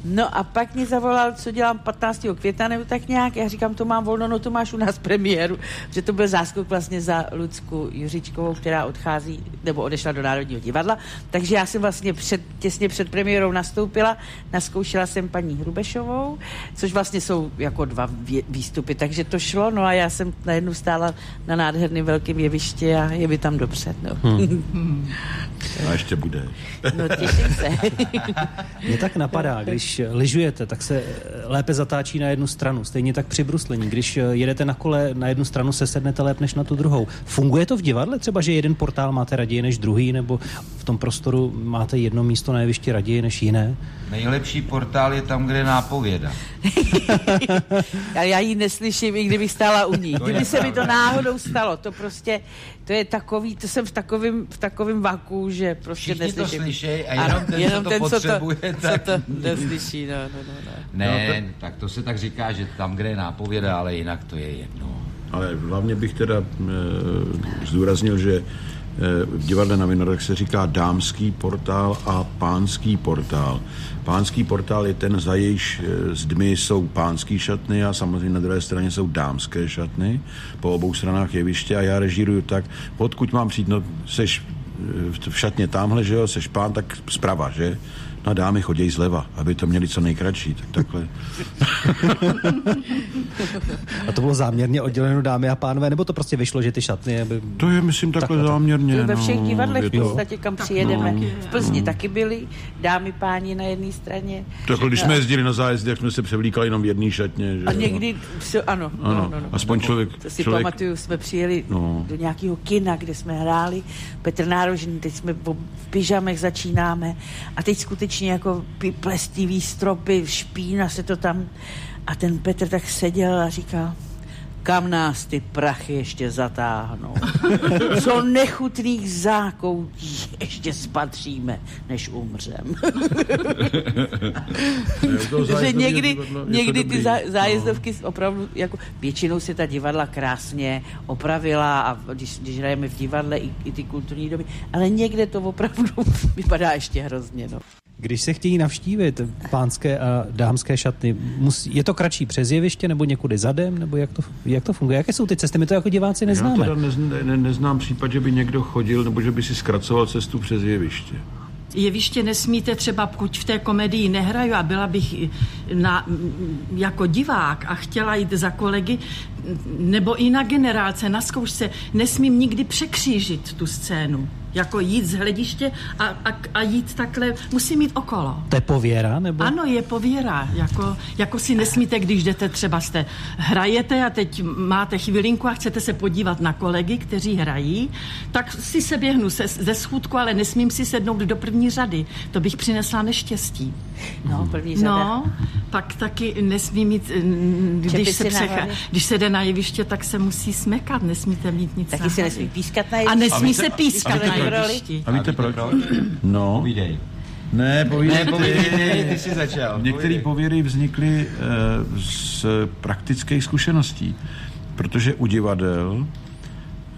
No a pak mi zavolal, co dělám 15. května nebo tak nějak. Já říkám, to mám volno, no to máš u nás premiéru. Že to byl záskok vlastně za Lucku Juřičkovou, která odchází, nebo odešla do Národního divadla. Takže já jsem vlastně před, těsně před premiérou nastoupila, naskoušela jsem paní Hrubešovou, což vlastně jsou jako dva výstupy, takže to šlo, no a já jsem najednou stála na nádherném velkém jevišti a je mi tam dobře, no. Hmm. A ještě bude. no těším se. Mě tak napadá, když lyžujete, tak se lépe zatáčí na jednu stranu. Stejně tak při bruslení. Když jedete na kole na jednu stranu, se sednete lépe než na tu druhou. Funguje to v divadle třeba, že jeden portál máte raději než druhý, nebo v tom prostoru máte jedno místo na jevišti raději než jiné? Nejlepší portál je tam, kde nápověda. Ale já ji neslyším, i kdybych stála u ní. To Kdyby se mi to náhodou stalo, to prostě, to je takový, to jsem v takovém v takovým vaku, že prostě Všichni to neslyším. slyšejí a jenom ten, co to potřebuje, co tak- to neslyší, no, no, no, no. Ne, tak to se tak říká, že tam, kde je nápověda, ale jinak to je jedno. Ale hlavně bych teda e, zdůraznil, že e, v divadle na Vinohradech se říká dámský portál a pánský portál. Pánský portál je ten, za jejíž e, zdmi jsou pánský šatny a samozřejmě na druhé straně jsou dámské šatny po obou stranách jeviště a já režíruju tak, odkud mám přijít, no seš e, v- v šatně tamhle, že jo, seš pán, tak zprava, že? No a dámy chodí zleva, aby to měli co nejkratší, tak takhle. A to bylo záměrně odděleno dámy a pánové, nebo to prostě vyšlo, že ty šatny aby... To je, myslím, takhle, Takhle záměrně. To ve všech no, divadlech je v podstatě, kam přijedeme. V Plzni taky byli dámy, páni na jedné straně. Tak když jsme jezdili na zájezdy, jak jsme se převlíkali jenom v jedné šatně. Že A někdy, se- ano, Ano, no, no, no. aspoň člověk... To si člověk pamatuju, jsme přijeli No. no. do nějakého kina, kde jsme hráli. Petr Nárožný, teď jsme v v pyžamech začínáme. A teď skutečně jako pi- plestivý stropy, špína se to tam... A ten Petr tak seděl a říkal, kam nás ty prachy ještě zatáhnou. Co nechutných zákoutí ještě spatříme, než umřem. Že někdy, někdy ty zá, zájezdovky opravdu, jako většinou se ta divadla krásně opravila a když, když hrajeme v divadle i, i ty kulturní domy, ale někde to opravdu vypadá ještě hrozně. No. Když se chtějí navštívit pánské a dámské šatny, musí, je to kratší přes jeviště nebo někudy zadem, nebo jak to, jak to funguje? Jaké jsou ty cesty? My to jako diváci Já neznáme. teda nezn, ne, neznám případ, že by někdo chodil, nebo že by si zkracoval cestu přes jeviště. Jeviště nesmíte třeba, pokud v té komedii nehraju a byla bych na, jako divák a chtěla jít za kolegy, nebo i na generálce, na zkoušce, nesmím nikdy překřížit tu scénu. Jako jít z hlediště a, a, a jít takhle, musím jít okolo. To je pověra? Nebo? Ano, je pověra. Jako, jako si nesmíte, když jdete třeba jste hrajete a teď máte chvilinku a chcete se podívat na kolegy, kteří hrají, tak si se běhnu se, ze schůdku, ale nesmím si sednout do první řady. To bych přinesla neštěstí. No, první řada. No, pak taky nesmí mít, když se, přecha, když se jde na jeviště, tak se musí smekat, nesmíte mít nic Taky se nesmí pískat na A jevišti. nesmí se pískat a na proč? A víte proč? No, Povídej. ne, povídej. Ne, povídej, ty jsi začal. Některé pověry vznikly eh, z praktických zkušeností, protože u divadel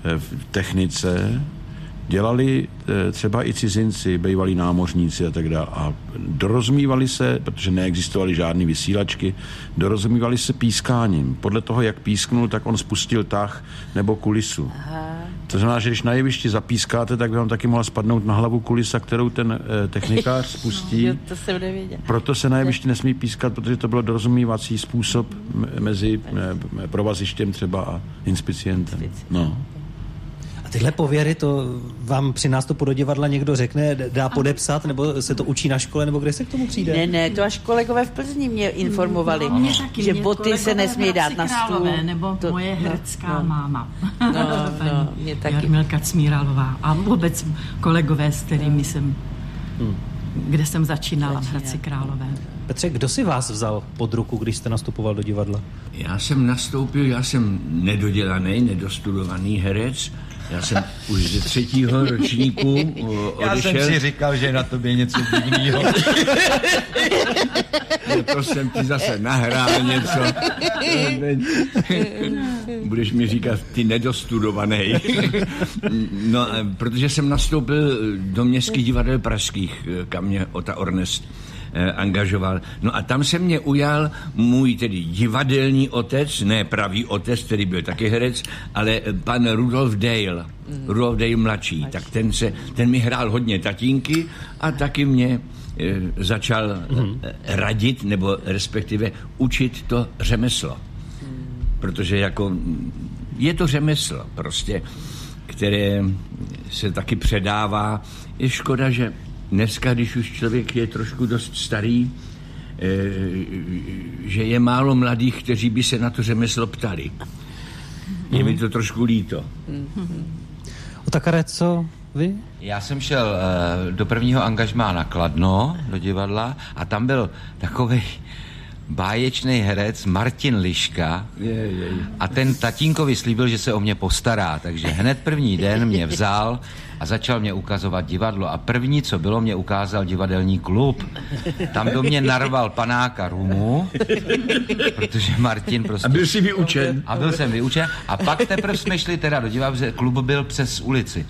eh, v technice dělali eh, třeba i cizinci, bývalí námořníci a tak dále. A dorozmívali se, protože neexistovaly žádné vysílačky, dorozmívali se pískáním. Podle toho, jak písknul, tak on spustil tah nebo kulisu. To znamená, že když na jevišti zapískáte, tak by vám taky mohla spadnout na hlavu kulisa, kterou ten eh, technikář spustí. Jo, to jsem nevěděl. Proto se na jevišti nesmí pískat, protože to bylo dorozumívací způsob mezi eh, provazištěm třeba a inspicientem. No. Tyhle pověry, to vám při nástupu do divadla někdo řekne, dá podepsat, nebo se to učí na škole, nebo kde se k tomu přijde? Ne, ne, to až kolegové v Plzni mě informovali, No, mě taky, že mě boty se nesmí dát na stůl. Králové, nebo To- moje no, herecká no. máma. no, Paní mě taky. Jarmilka Cmíralová. A vůbec kolegové, s kterými jsem, kde jsem začínala v Hradci Králové. Petře, kdo si vás vzal pod ruku, když jste nastupoval do divadla? Já jsem nastoupil, já jsem nedodělaný, nedostudovaný herec. Já jsem už ze třetího ročníku o, Já odešel. jsem si říkal, že na tobě něco divného. No to jsem ti zase nahrál něco. Budeš mi říkat, ty nedostudovaný. No, eh, protože jsem nastoupil do městských divadel pražských, eh, kam mě Ota Ornest eh, angažoval. No a tam se mě ujal můj tedy divadelní otec, ne pravý otec, který byl taky herec, ale eh, pan Rudolf Dale, Rudolf Dale mladší. Tak ten, se, ten mi hrál hodně tatínky a taky mě eh, začal eh, radit, nebo respektive učit to řemeslo. Protože jako mm, je to řemeslo prostě, které se taky předává. Je škoda, že dneska, když už člověk je trošku dost starý, eh, že je málo mladých, kteří by se na to řemeslo ptali. Je mi to trošku líto. Otakare, co vy? Já jsem šel uh, do prvního angažmá na Kladno, do divadla, a tam byl takový báječný herec Martin Liška a ten tatínkovi slíbil, že se o mě postará, takže hned první den mě vzal a začal mě ukazovat divadlo a první, co bylo, mě ukázal divadelní klub. Tam do mě narval panáka rumu, protože Martin prostě... A byl jsi vyučen. A byl jsem vyučen. A pak teprve jsme šli teda do divadla, protože klub byl přes ulici.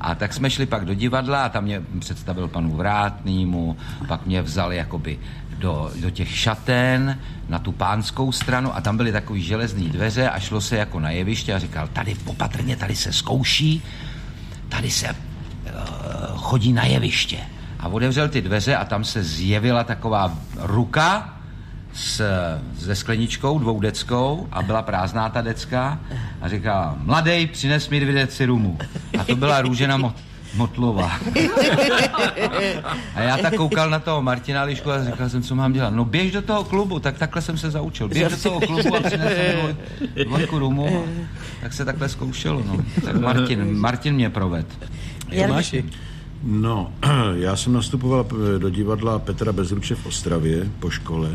A tak jsme šli pak do divadla a tam mě představil panu Vrátnýmu, pak mě vzal jakoby do, do těch šaten na tu pánskou stranu a tam byly takový železný dveře a šlo se jako na jeviště a říkal, tady opatrně, tady se zkouší, tady se uh, chodí na jeviště. A otevřel ty dveře a tam se zjevila taková ruka s, se skleničkou dvoudeckou a byla prázdná ta decka a říkala, mladej, přines mi dvě deci rumu. A to byla Růžena Mot- Motlová. A já tak koukal na toho Martina Lišku a říkal jsem, co mám dělat. No běž do toho klubu, tak takhle jsem se zaučil. Běž do toho klubu a přines mi dvoj, dvojku rumu. A tak se takhle zkoušelo. No. Tak Martin, Martin mě proved. Tomáši. No, já jsem nastupoval eh, do divadla Petra Bezruče v Ostravě po škole,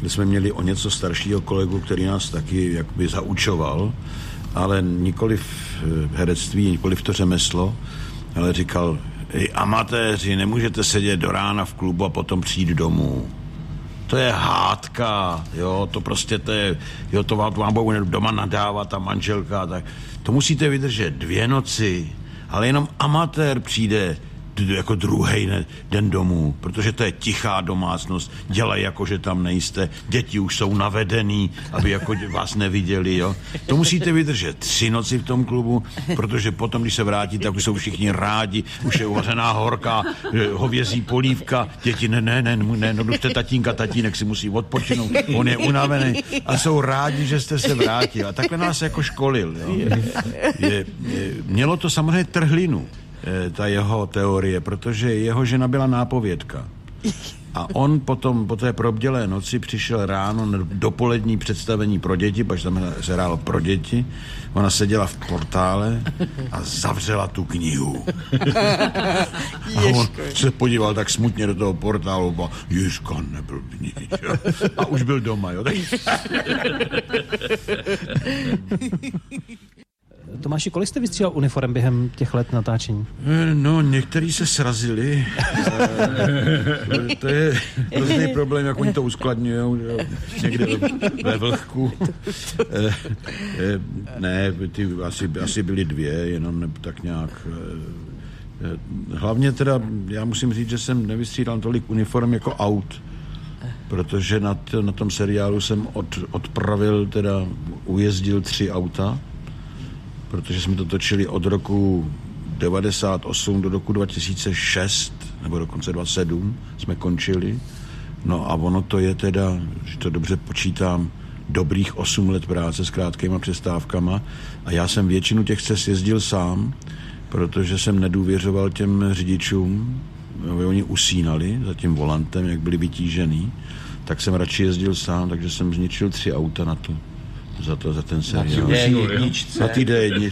kde jsme měli o něco staršího kolegu, který nás taky jakoby zaučoval, ale nikoli v herectví, nikoli v to řemeslo, ale říkal, Ej, amatéři, nemůžete sedět do rána v klubu a potom přijít domů. To je hádka, jo, to prostě to je, jo, to vám, vám budou doma nadávat ta manželka, tak to musíte vydržet dvě noci, ale jenom amatér přijde jako druhý den domů, protože to je tichá domácnost, dělají jako, že tam nejste, děti už jsou navedený, aby jako vás neviděli, jo. To musíte vydržet tři noci v tom klubu, protože potom, když se vrátí, tak už jsou všichni rádi, už je uvařená horká, hovězí polívka, děti, ne, ne, ne, ne, no jste tatínka, tatínek si musí odpočinout, on je unavený a jsou rádi, že jste se vrátil. A takhle nás jako školil, jo. Je, je, mělo to samozřejmě trhlinu, ta jeho teorie, protože jeho žena byla nápovědka. A on potom, po té probdělé noci přišel ráno na dopolední představení pro děti, protože tam se hrálo pro děti. Ona seděla v portále a zavřela tu knihu. A on se podíval tak smutně do toho portálu a Ježka nebyl nic. jo. A už byl doma, jo. Tomáši, kolik jste vystřílel uniform během těch let natáčení? No, někteří se srazili. Eh, to je hrozný problém, jak oni to uskladňují někde ve, vlhku. Eh, eh, Ne, ty asi, asi byly dvě, jenom tak nějak. eh, eh, Hlavně teda, já musím říct, že jsem nevystřídal tolik uniform jako aut, protože na, t- na tom seriálu jsem od, odpravil, teda ujezdil tři auta, protože jsme to točili od roku 98 do roku 2006, nebo dokonce 27 jsme končili. No a ono to je teda, že to dobře počítám, dobrých 8 let práce s krátkýma přestávkama. A já jsem většinu těch cest jezdil sám, protože jsem nedůvěřoval těm řidičům, oni usínali za tím volantem, jak byli vytížený, tak jsem radši jezdil sám, takže jsem zničil tři auta na to, za, to, za ten seriál. D1. Na té D1.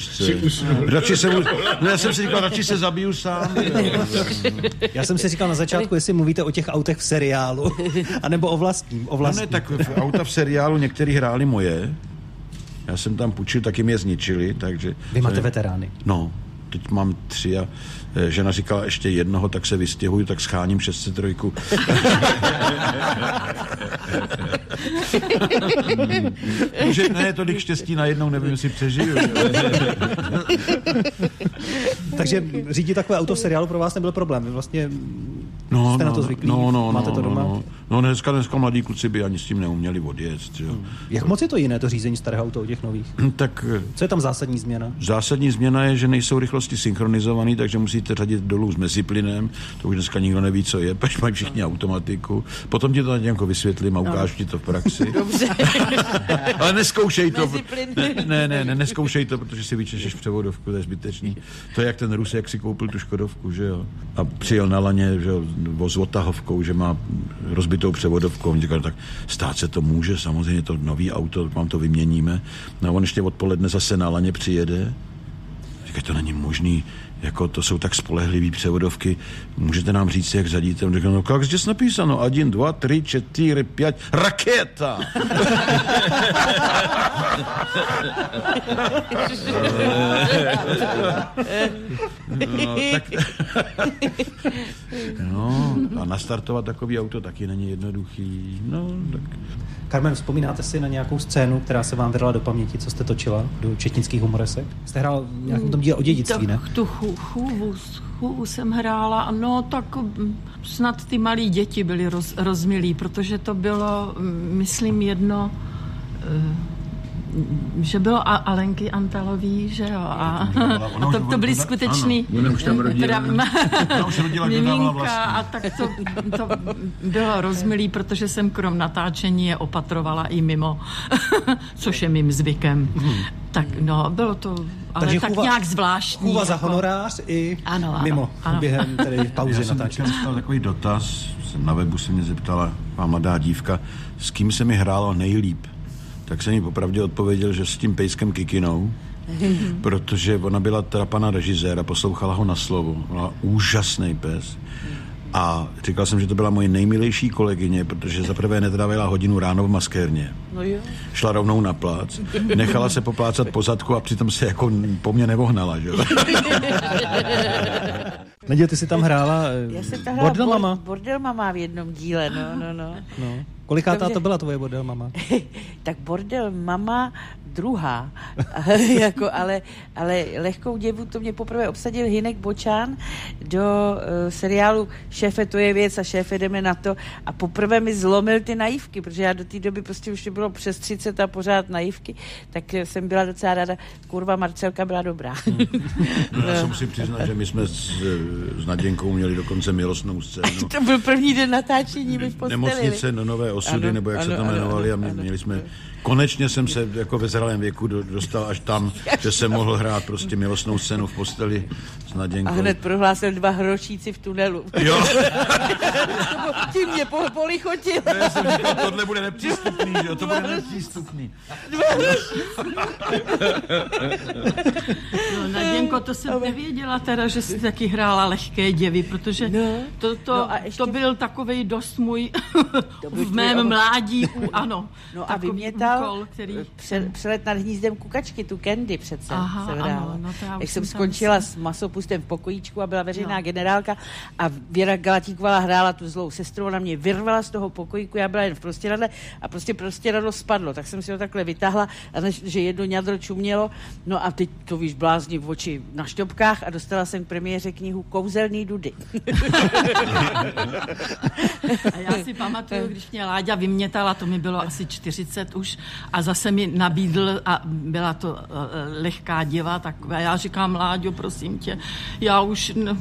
Radši se, mu- no já jsem si říkal, radši se zabiju sám. Já jsem si říkal na začátku, jestli mluvíte o těch autech v seriálu, anebo o vlastním. O No vlastním. ne, tak v- auta v seriálu některý hráli moje. Já jsem tam půjčil, taky mě zničili, takže... Vy máte veterány. No, teď mám tři a žena říkala ještě jednoho, tak se vystěhuju, tak scháním 603. že ne, tolik štěstí najednou, nevím, jestli přežiju. Takže řídit takové auto v seriálu pro vás nebyl problém. Vy vlastně No, jste no, na to zvyklí, no, no, máte no, to doma. No, no, dneska, dneska mladí kluci by ani s tím neuměli odjet. Jo. Jak moc je to jiné, to řízení starého auta od těch nových? Tak eh, Co je tam zásadní změna? Zásadní změna je, že nejsou rychlosti synchronizované, takže musíte řadit dolů s meziplynem. To už dneska nikdo neví, co je, protože mají všichni automatiku. Potom ti to nějak vysvětlím a ukážu ti to v praxi. Dobře. Ale neskoušej to. Ne, ne, ne, ne, neskoušej to, protože si vyčešeš převodovku, to je zbytečný. To je jak ten Rus, jak si koupil tu Škodovku, že jo. A přijel na laně, že jo, s Otahovkou, že má rozbitou převodovku. On říkal, tak stát se to může, samozřejmě to nový auto, vám to vyměníme. No a on ještě odpoledne zase na laně přijede. Říká, to není možný, jako to jsou tak spolehlivý převodovky, můžete nám říct, jak řadíte? On říká, no jak zde napísáno? 1, 2, 3, 4, 5, raketa! No, tak... no, a nastartovat takový auto taky není jednoduchý. No, tak... Carmen, vzpomínáte si na nějakou scénu, která se vám vydala do paměti, co jste točila do četnických humoresek? Jste hrál v nějakém tom díle o dědictví, ne? Tak chůvu, chůvu jsem hrála, no tak mm, snad ty malí děti byly roz, rozmilí, protože to bylo, mm, myslím, jedno, eh, že bylo a Alenky Antalový, že jo, a, a to, to byly skutečný ano, ona už tam rodila. pra- Ona už rodila, kdo dávala miminka vlastní. a tak to, to bylo rozmilý, protože jsem krom natáčení je opatrovala i mimo, což je mým zvykem. Tak no, bylo to, ale Takže tak chůva- nějak zvláštní. Chůva za jako- honorář i Ano, ano, mimo, ano. během tedy Já pauzy jsem teďka natáčení. dostal takový dotaz, jsem na webu se mě zeptala má mladá dívka, s kým se mi hrálo nejlíp. Tak jsem jí popravdě odpověděl, že s tím pejskem Kikinou, protože ona byla teda pana režiséra, poslouchala ho na slovo. Byla úžasný pes. A říkal jsem, že to byla moje nejmilejší kolegyně, protože za prvé netrávila hodinu ráno v maskérně. No jo. Šla rovnou na plác, nechala se poplácat po zadku a přitom se jako po mně nevohnala. Že? jo. Naděl, ty jsi tam hrála eh, Já jsem tam hrála Bordel bor- Mama. Bordel mama v jednom díle, no, no, no. No. Kolikátá Dobře. to byla tvoje Bordel Mama? tak bordel mama druhá, jako, ale, ale lehkou děvu to mě poprvé obsadil Hinek Bočán do uh, seriálu Šéfe, to je věc a šéfe, jdeme na to a poprvé mi zlomil ty naivky, protože já do té doby prostě už bylo přes 30 a pořád naivky, tak eh, jsem byla docela ráda, kurva Marcelka byla dobrá. No, já se musím přiznat, že my jsme s, s Naděnkou měli dokonce milostnou scénu. to byl první den natáčení, my v posteli. Nemocnice no nové osudy, Ano, nebo jak se ano, to ano, jmenovali, a ano, my, ano. měli jsme, konečně jsem se jako ve zralém věku do, dostal až tam, že jsem mohl hrát prostě milostnou scénu v posteli s A Naděnkou. hned prohlásil dva hrošíci v tunelu. Jo, Tím mě po, polichotil. já jsem říkal, tohle bude nepřístupný, že jo, to bude nepřístupný. No, Naděnko, to jsem nevěděla teda, že jsi taky hrála lehké děvy, protože No. to, to, No a ještě- to byl takový dost můj v mém mládí, u, ano. No a takový vymětal úkol, který... pře, přelet nad hnízdem kukačky, tu Candy přece Aha, jsem ano, hrála. no to já Jak jsem tam skončila s masopustem v pokojíčku a byla veřejná No. generálka a Věra Galatíková hrála tu zlou sestru, ona mě vyrvala z toho pokojíku, já byla jen v prostěradle a prostě prostěradlo spadlo, tak jsem si ho takhle vytáhla a než, že jedno ňadro čumělo, no a teď to víš, blázni v oči na šťopkách a dostala jsem k premiéře knihu Kouzelný dudy. A já si pamatuju, když mě Láďa vymětala, to mi bylo asi 40 už, a zase mi nabídl, a byla to uh, lehká děva, tak a já říkám, Láďo, prosím tě, já už, n,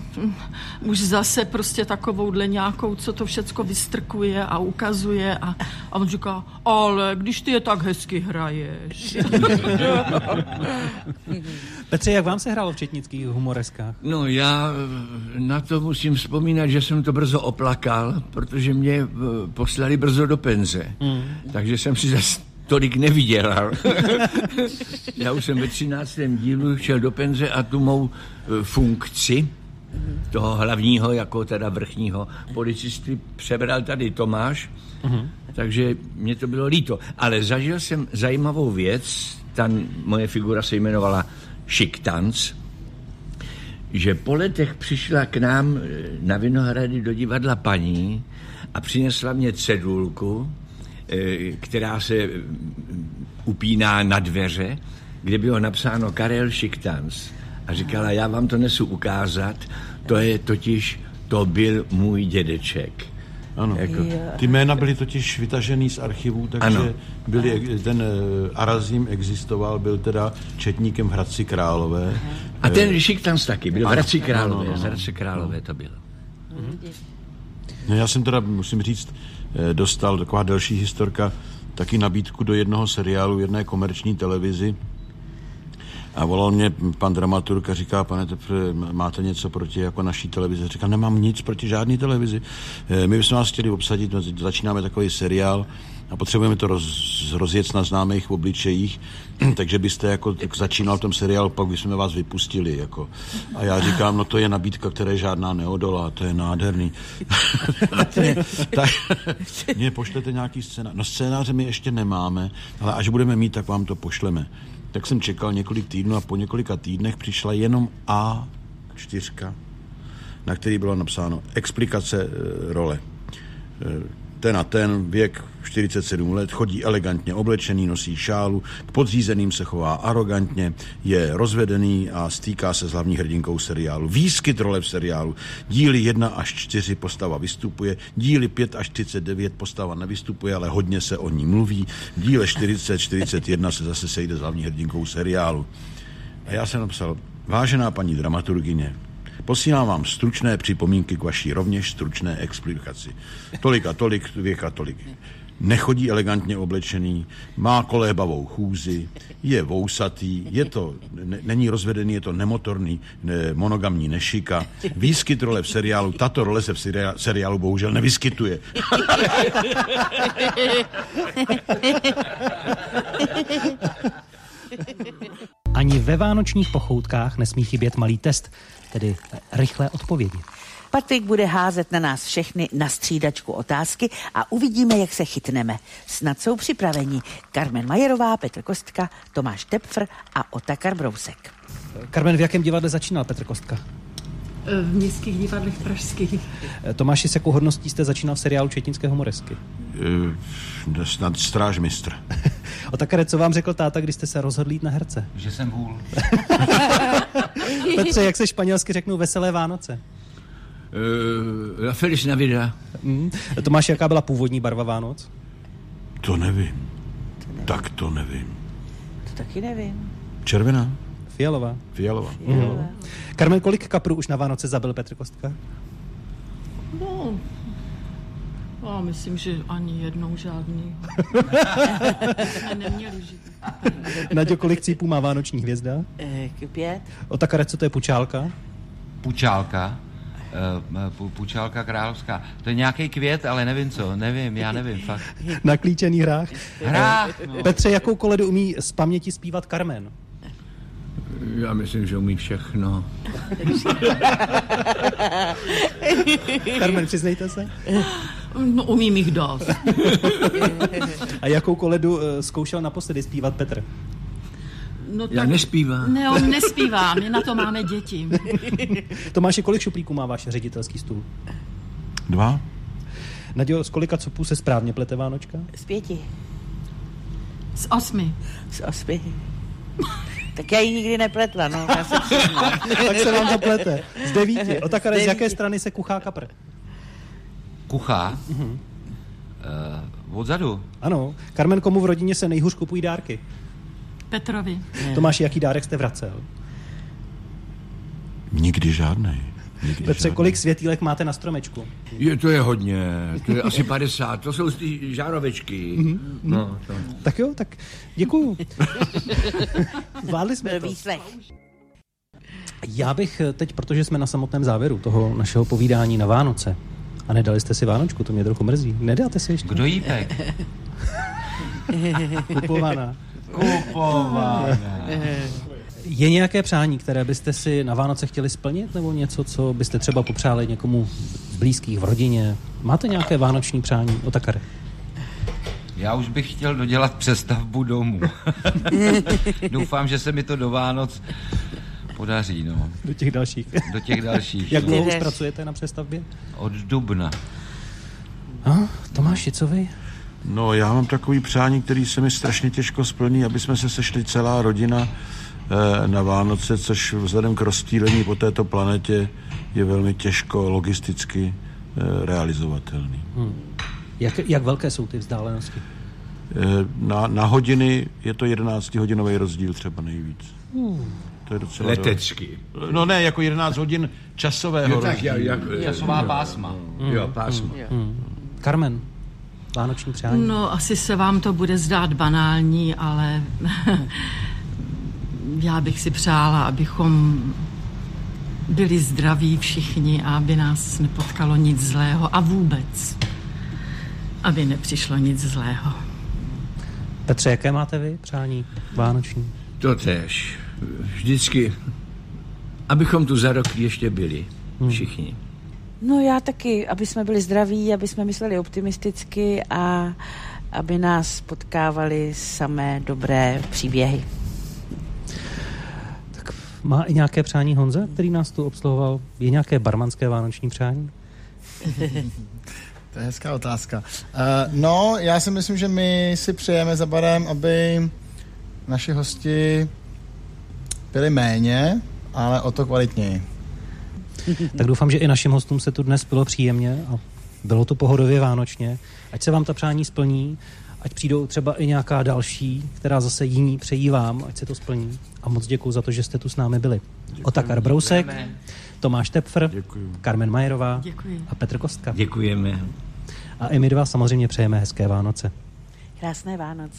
už zase prostě takovouhle nějakou, co to všecko vystrkuje a ukazuje a, a on říká, ale když ty je tak hezky hraješ. Petře, jak vám se hrálo v četnických humoreskách? No já eh, na to musím vzpomínat, že jsem to brzo oplakal, protože mě eh, poslali brzo do penze. Mm. Takže jsem si zase tolik nevydělal. já už jsem ve 13. dílu šel do penze a tu mou eh, funkci toho hlavního, jako teda vrchního policisty přebral tady Tomáš, takže mě to bylo líto. Ale zažil jsem zajímavou věc, ta moje figura se jmenovala Šiktanc, že po letech přišla k nám eh, na Vinohrady do divadla paní a přinesla mě cedulku, která se mm, upíná na dveře, kde bylo napsáno Karel Šiktanc. A říkala, já vám to nesu ukázat, to je totiž, to byl můj dědeček. Ano. Jako- Ty jména byly totiž vytažený z archivů, takže Ano. byly, ten eh, Arazím existoval, byl teda četníkem v Hradci Králové. A ten Šiktanc taky, byl v Hradci Králové, no, no, z no. Hradce Králové to bylo. No já jsem teda, musím říct, eh, dostal taková delší historka, taky nabídku do jednoho seriálu, jedné komerční televizi. A volal mě pan dramaturg a říká, pane Tepře, máte něco proti jako naší televizi? Říká, nemám nic proti žádné televizi. Eh, My bychom vás chtěli obsadit, no, začínáme takový seriál a potřebujeme to roz, rozjet na známých obličejích, takže byste jako tak začínal v tom seriálu, pak bychom vás vypustili. Jako. A já říkám, no to je nabídka, která je žádná neodolá, to je nádherný. tak mě pošlete nějaký scénář. No scénáře my ještě nemáme, ale až budeme mít, tak vám to pošleme. Tak jsem čekal několik týdnů a po několika týdnech přišla jenom A4, na který bylo napsáno explikace e, role. Ten a ten, věk 47 let, chodí elegantně oblečený, nosí šálu, k podřízeným se chová arrogantně, je rozvedený a stýká se s hlavní hrdinkou seriálu. Výskyt role v seriálu. Díly 1 až 4 postava vystupuje, díly 5 až 39 postava nevystupuje, ale hodně se o ní mluví. Díle 40-41 se zase sejde s hlavní hrdinkou seriálu. A já jsem napsal, vážená paní dramaturgině, posílám vám stručné připomínky k vaší rovněž stručné explikaci. Tolik a tolik, věk a tolik. Nechodí elegantně oblečený, má kolébavou chůzi, je vousatý, je to, ne, není rozvedený, je to nemotorný, ne, monogamní nešika. Výskyt role v seriálu, tato role se v seriálu, seriálu bohužel nevyskytuje. Ani ve vánočních pochoutkách nesmí chybět malý test, tedy rychlé odpovědi. Patrik bude házet na nás všechny na střídačku otázky a uvidíme, jak se chytneme. Snad jsou připraveni Carmen Majerová, Petr Kostka, Tomáš Tepfr a Otakar Brousek. Carmen, v jakém divadle začínal Petr Kostka? V městských divadlech pražských. Tomáši, s jakou hodností jste začínal v seriálu Četinské humoresky? E, snad strážmistr. O takhle, co vám řekl táta, když jste se rozhodli jít na herce? Že jsem vůl. Petře, jak se španělsky řeknou veselé Vánoce? Uh, La Feliz Navidad. Mm. Tomáš, jaká byla původní barva Vánoc? To nevím. Tak to nevím. To taky nevím. Červená? Fialová. Fialová. Mm. Carmen, kolik kaprů už na Vánoce zabil Petr Kostka? No, já myslím, že ani jednou žádný. A neměli žít. Kolik cípů má vánoční hvězda? E, pět. O takare, co to je pučálka? Pučálka. Pu, pučálka královská. To je nějaký květ, ale nevím co, nevím, já nevím, fakt. Na klíčených hrách? Hrách, no. Petře, jakou koledu umí z paměti zpívat Carmen? Já myslím, že umí všechno. Carmen, přiznejte se. No, umím jich dost. A jakou koledu eh, zkoušel naposledy zpívat Petr? No, Já nespívám. Ne, on nespívá, my na to máme děti. Tomáši, kolik šuplíků má váš ředitelský stůl? Dva? Nadějo, z kolika copů se správně plete Vánočka? Z pěti. Z osmi. Z osmi. Tak já ji nikdy nepletla, no. Já tak se vám to plete. Z devíti. O takare, z, Z jaké strany se kuchá kapr? Kuchá. Uh, odzadu. Ano. Carmen, komu v rodině se nejhůř kupují dárky? Petrovi. Tomáši, jaký dárek jste vracel? Nikdy žádnej. Nikdy Petře, žádnej. kolik světýlek máte na stromečku? Je, to je hodně, to je asi 50, to jsou ty žárovečky. No, to. Tak jo, tak děkuju. Zvládli jsme to. výslech. Já bych teď, protože jsme na samotném závěru toho našeho povídání na Vánoce, a nedali jste si Vánočku, to mě trochu mrzí. Nedáte si ještě? Kdo jí pek? Kupovaná. Kupovaná. Je nějaké přání, které byste si na Vánoce chtěli splnit, nebo něco, co byste třeba popřáli někomu z blízkých v rodině? Máte nějaké vánoční přání, Otakary? Já už bych chtěl dodělat přestavbu domu. Doufám, že se mi to do Vánoc podaří, no. Do těch dalších. Do těch dalších. Jak no. dlouho už pracujete na přestavbě? Od dubna. A, Tomáši, co vy? No, já mám takový přání, který se mi strašně těžko splní, aby jsme se sešli celá rodina na Vánoce, což vzhledem k rozstýlení po této planetě je velmi těžko logisticky eh, realizovatelný. Hmm. Jak, jak velké jsou ty vzdálenosti? Eh, Na, na hodiny je to 11-hodinový rozdíl třeba nejvíc. Hmm. To je docela Letecky. Do... No ne, jako 11 hodin časového Jo, tak rozdílu. jak, jak, Časová pásma. Jo, pásma. Hmm. Carmen, vánoční přání? No, asi se vám to bude zdát banální, ale já bych si přála, abychom byli zdraví všichni a aby nás nepotkalo nic zlého a vůbec, aby nepřišlo nic zlého. Petře, jaké máte vy přání vánoční? To tež. Vždycky, abychom tu za rok ještě byli. Všichni. No já taky, aby jsme byli zdraví, aby jsme mysleli optimisticky a aby nás potkávali samé dobré příběhy. Má i nějaké přání Honza, který nás tu obsluhoval? Je nějaké barmanské vánoční přání? To je hezká otázka. Uh, no, já si myslím, že my si přejeme za barem, aby naši hosti byli méně, ale o to kvalitněji. Tak doufám, že i našim hostům se tu dnes bylo příjemně a bylo to pohodově vánočně. Ať se vám ta přání splní, ať přijdou třeba i nějaká další, která zase jiní přejí vám, ať se to splní. A moc děkuji za to, že jste tu s námi byli. Otakar Brousek, Děkujeme. Tomáš Tepfr, Děkuji. Carmen Majerová Děkuji. a Petr Kostka. Děkujeme. A i my dva samozřejmě přejeme hezké Vánoce. Krásné Vánoce.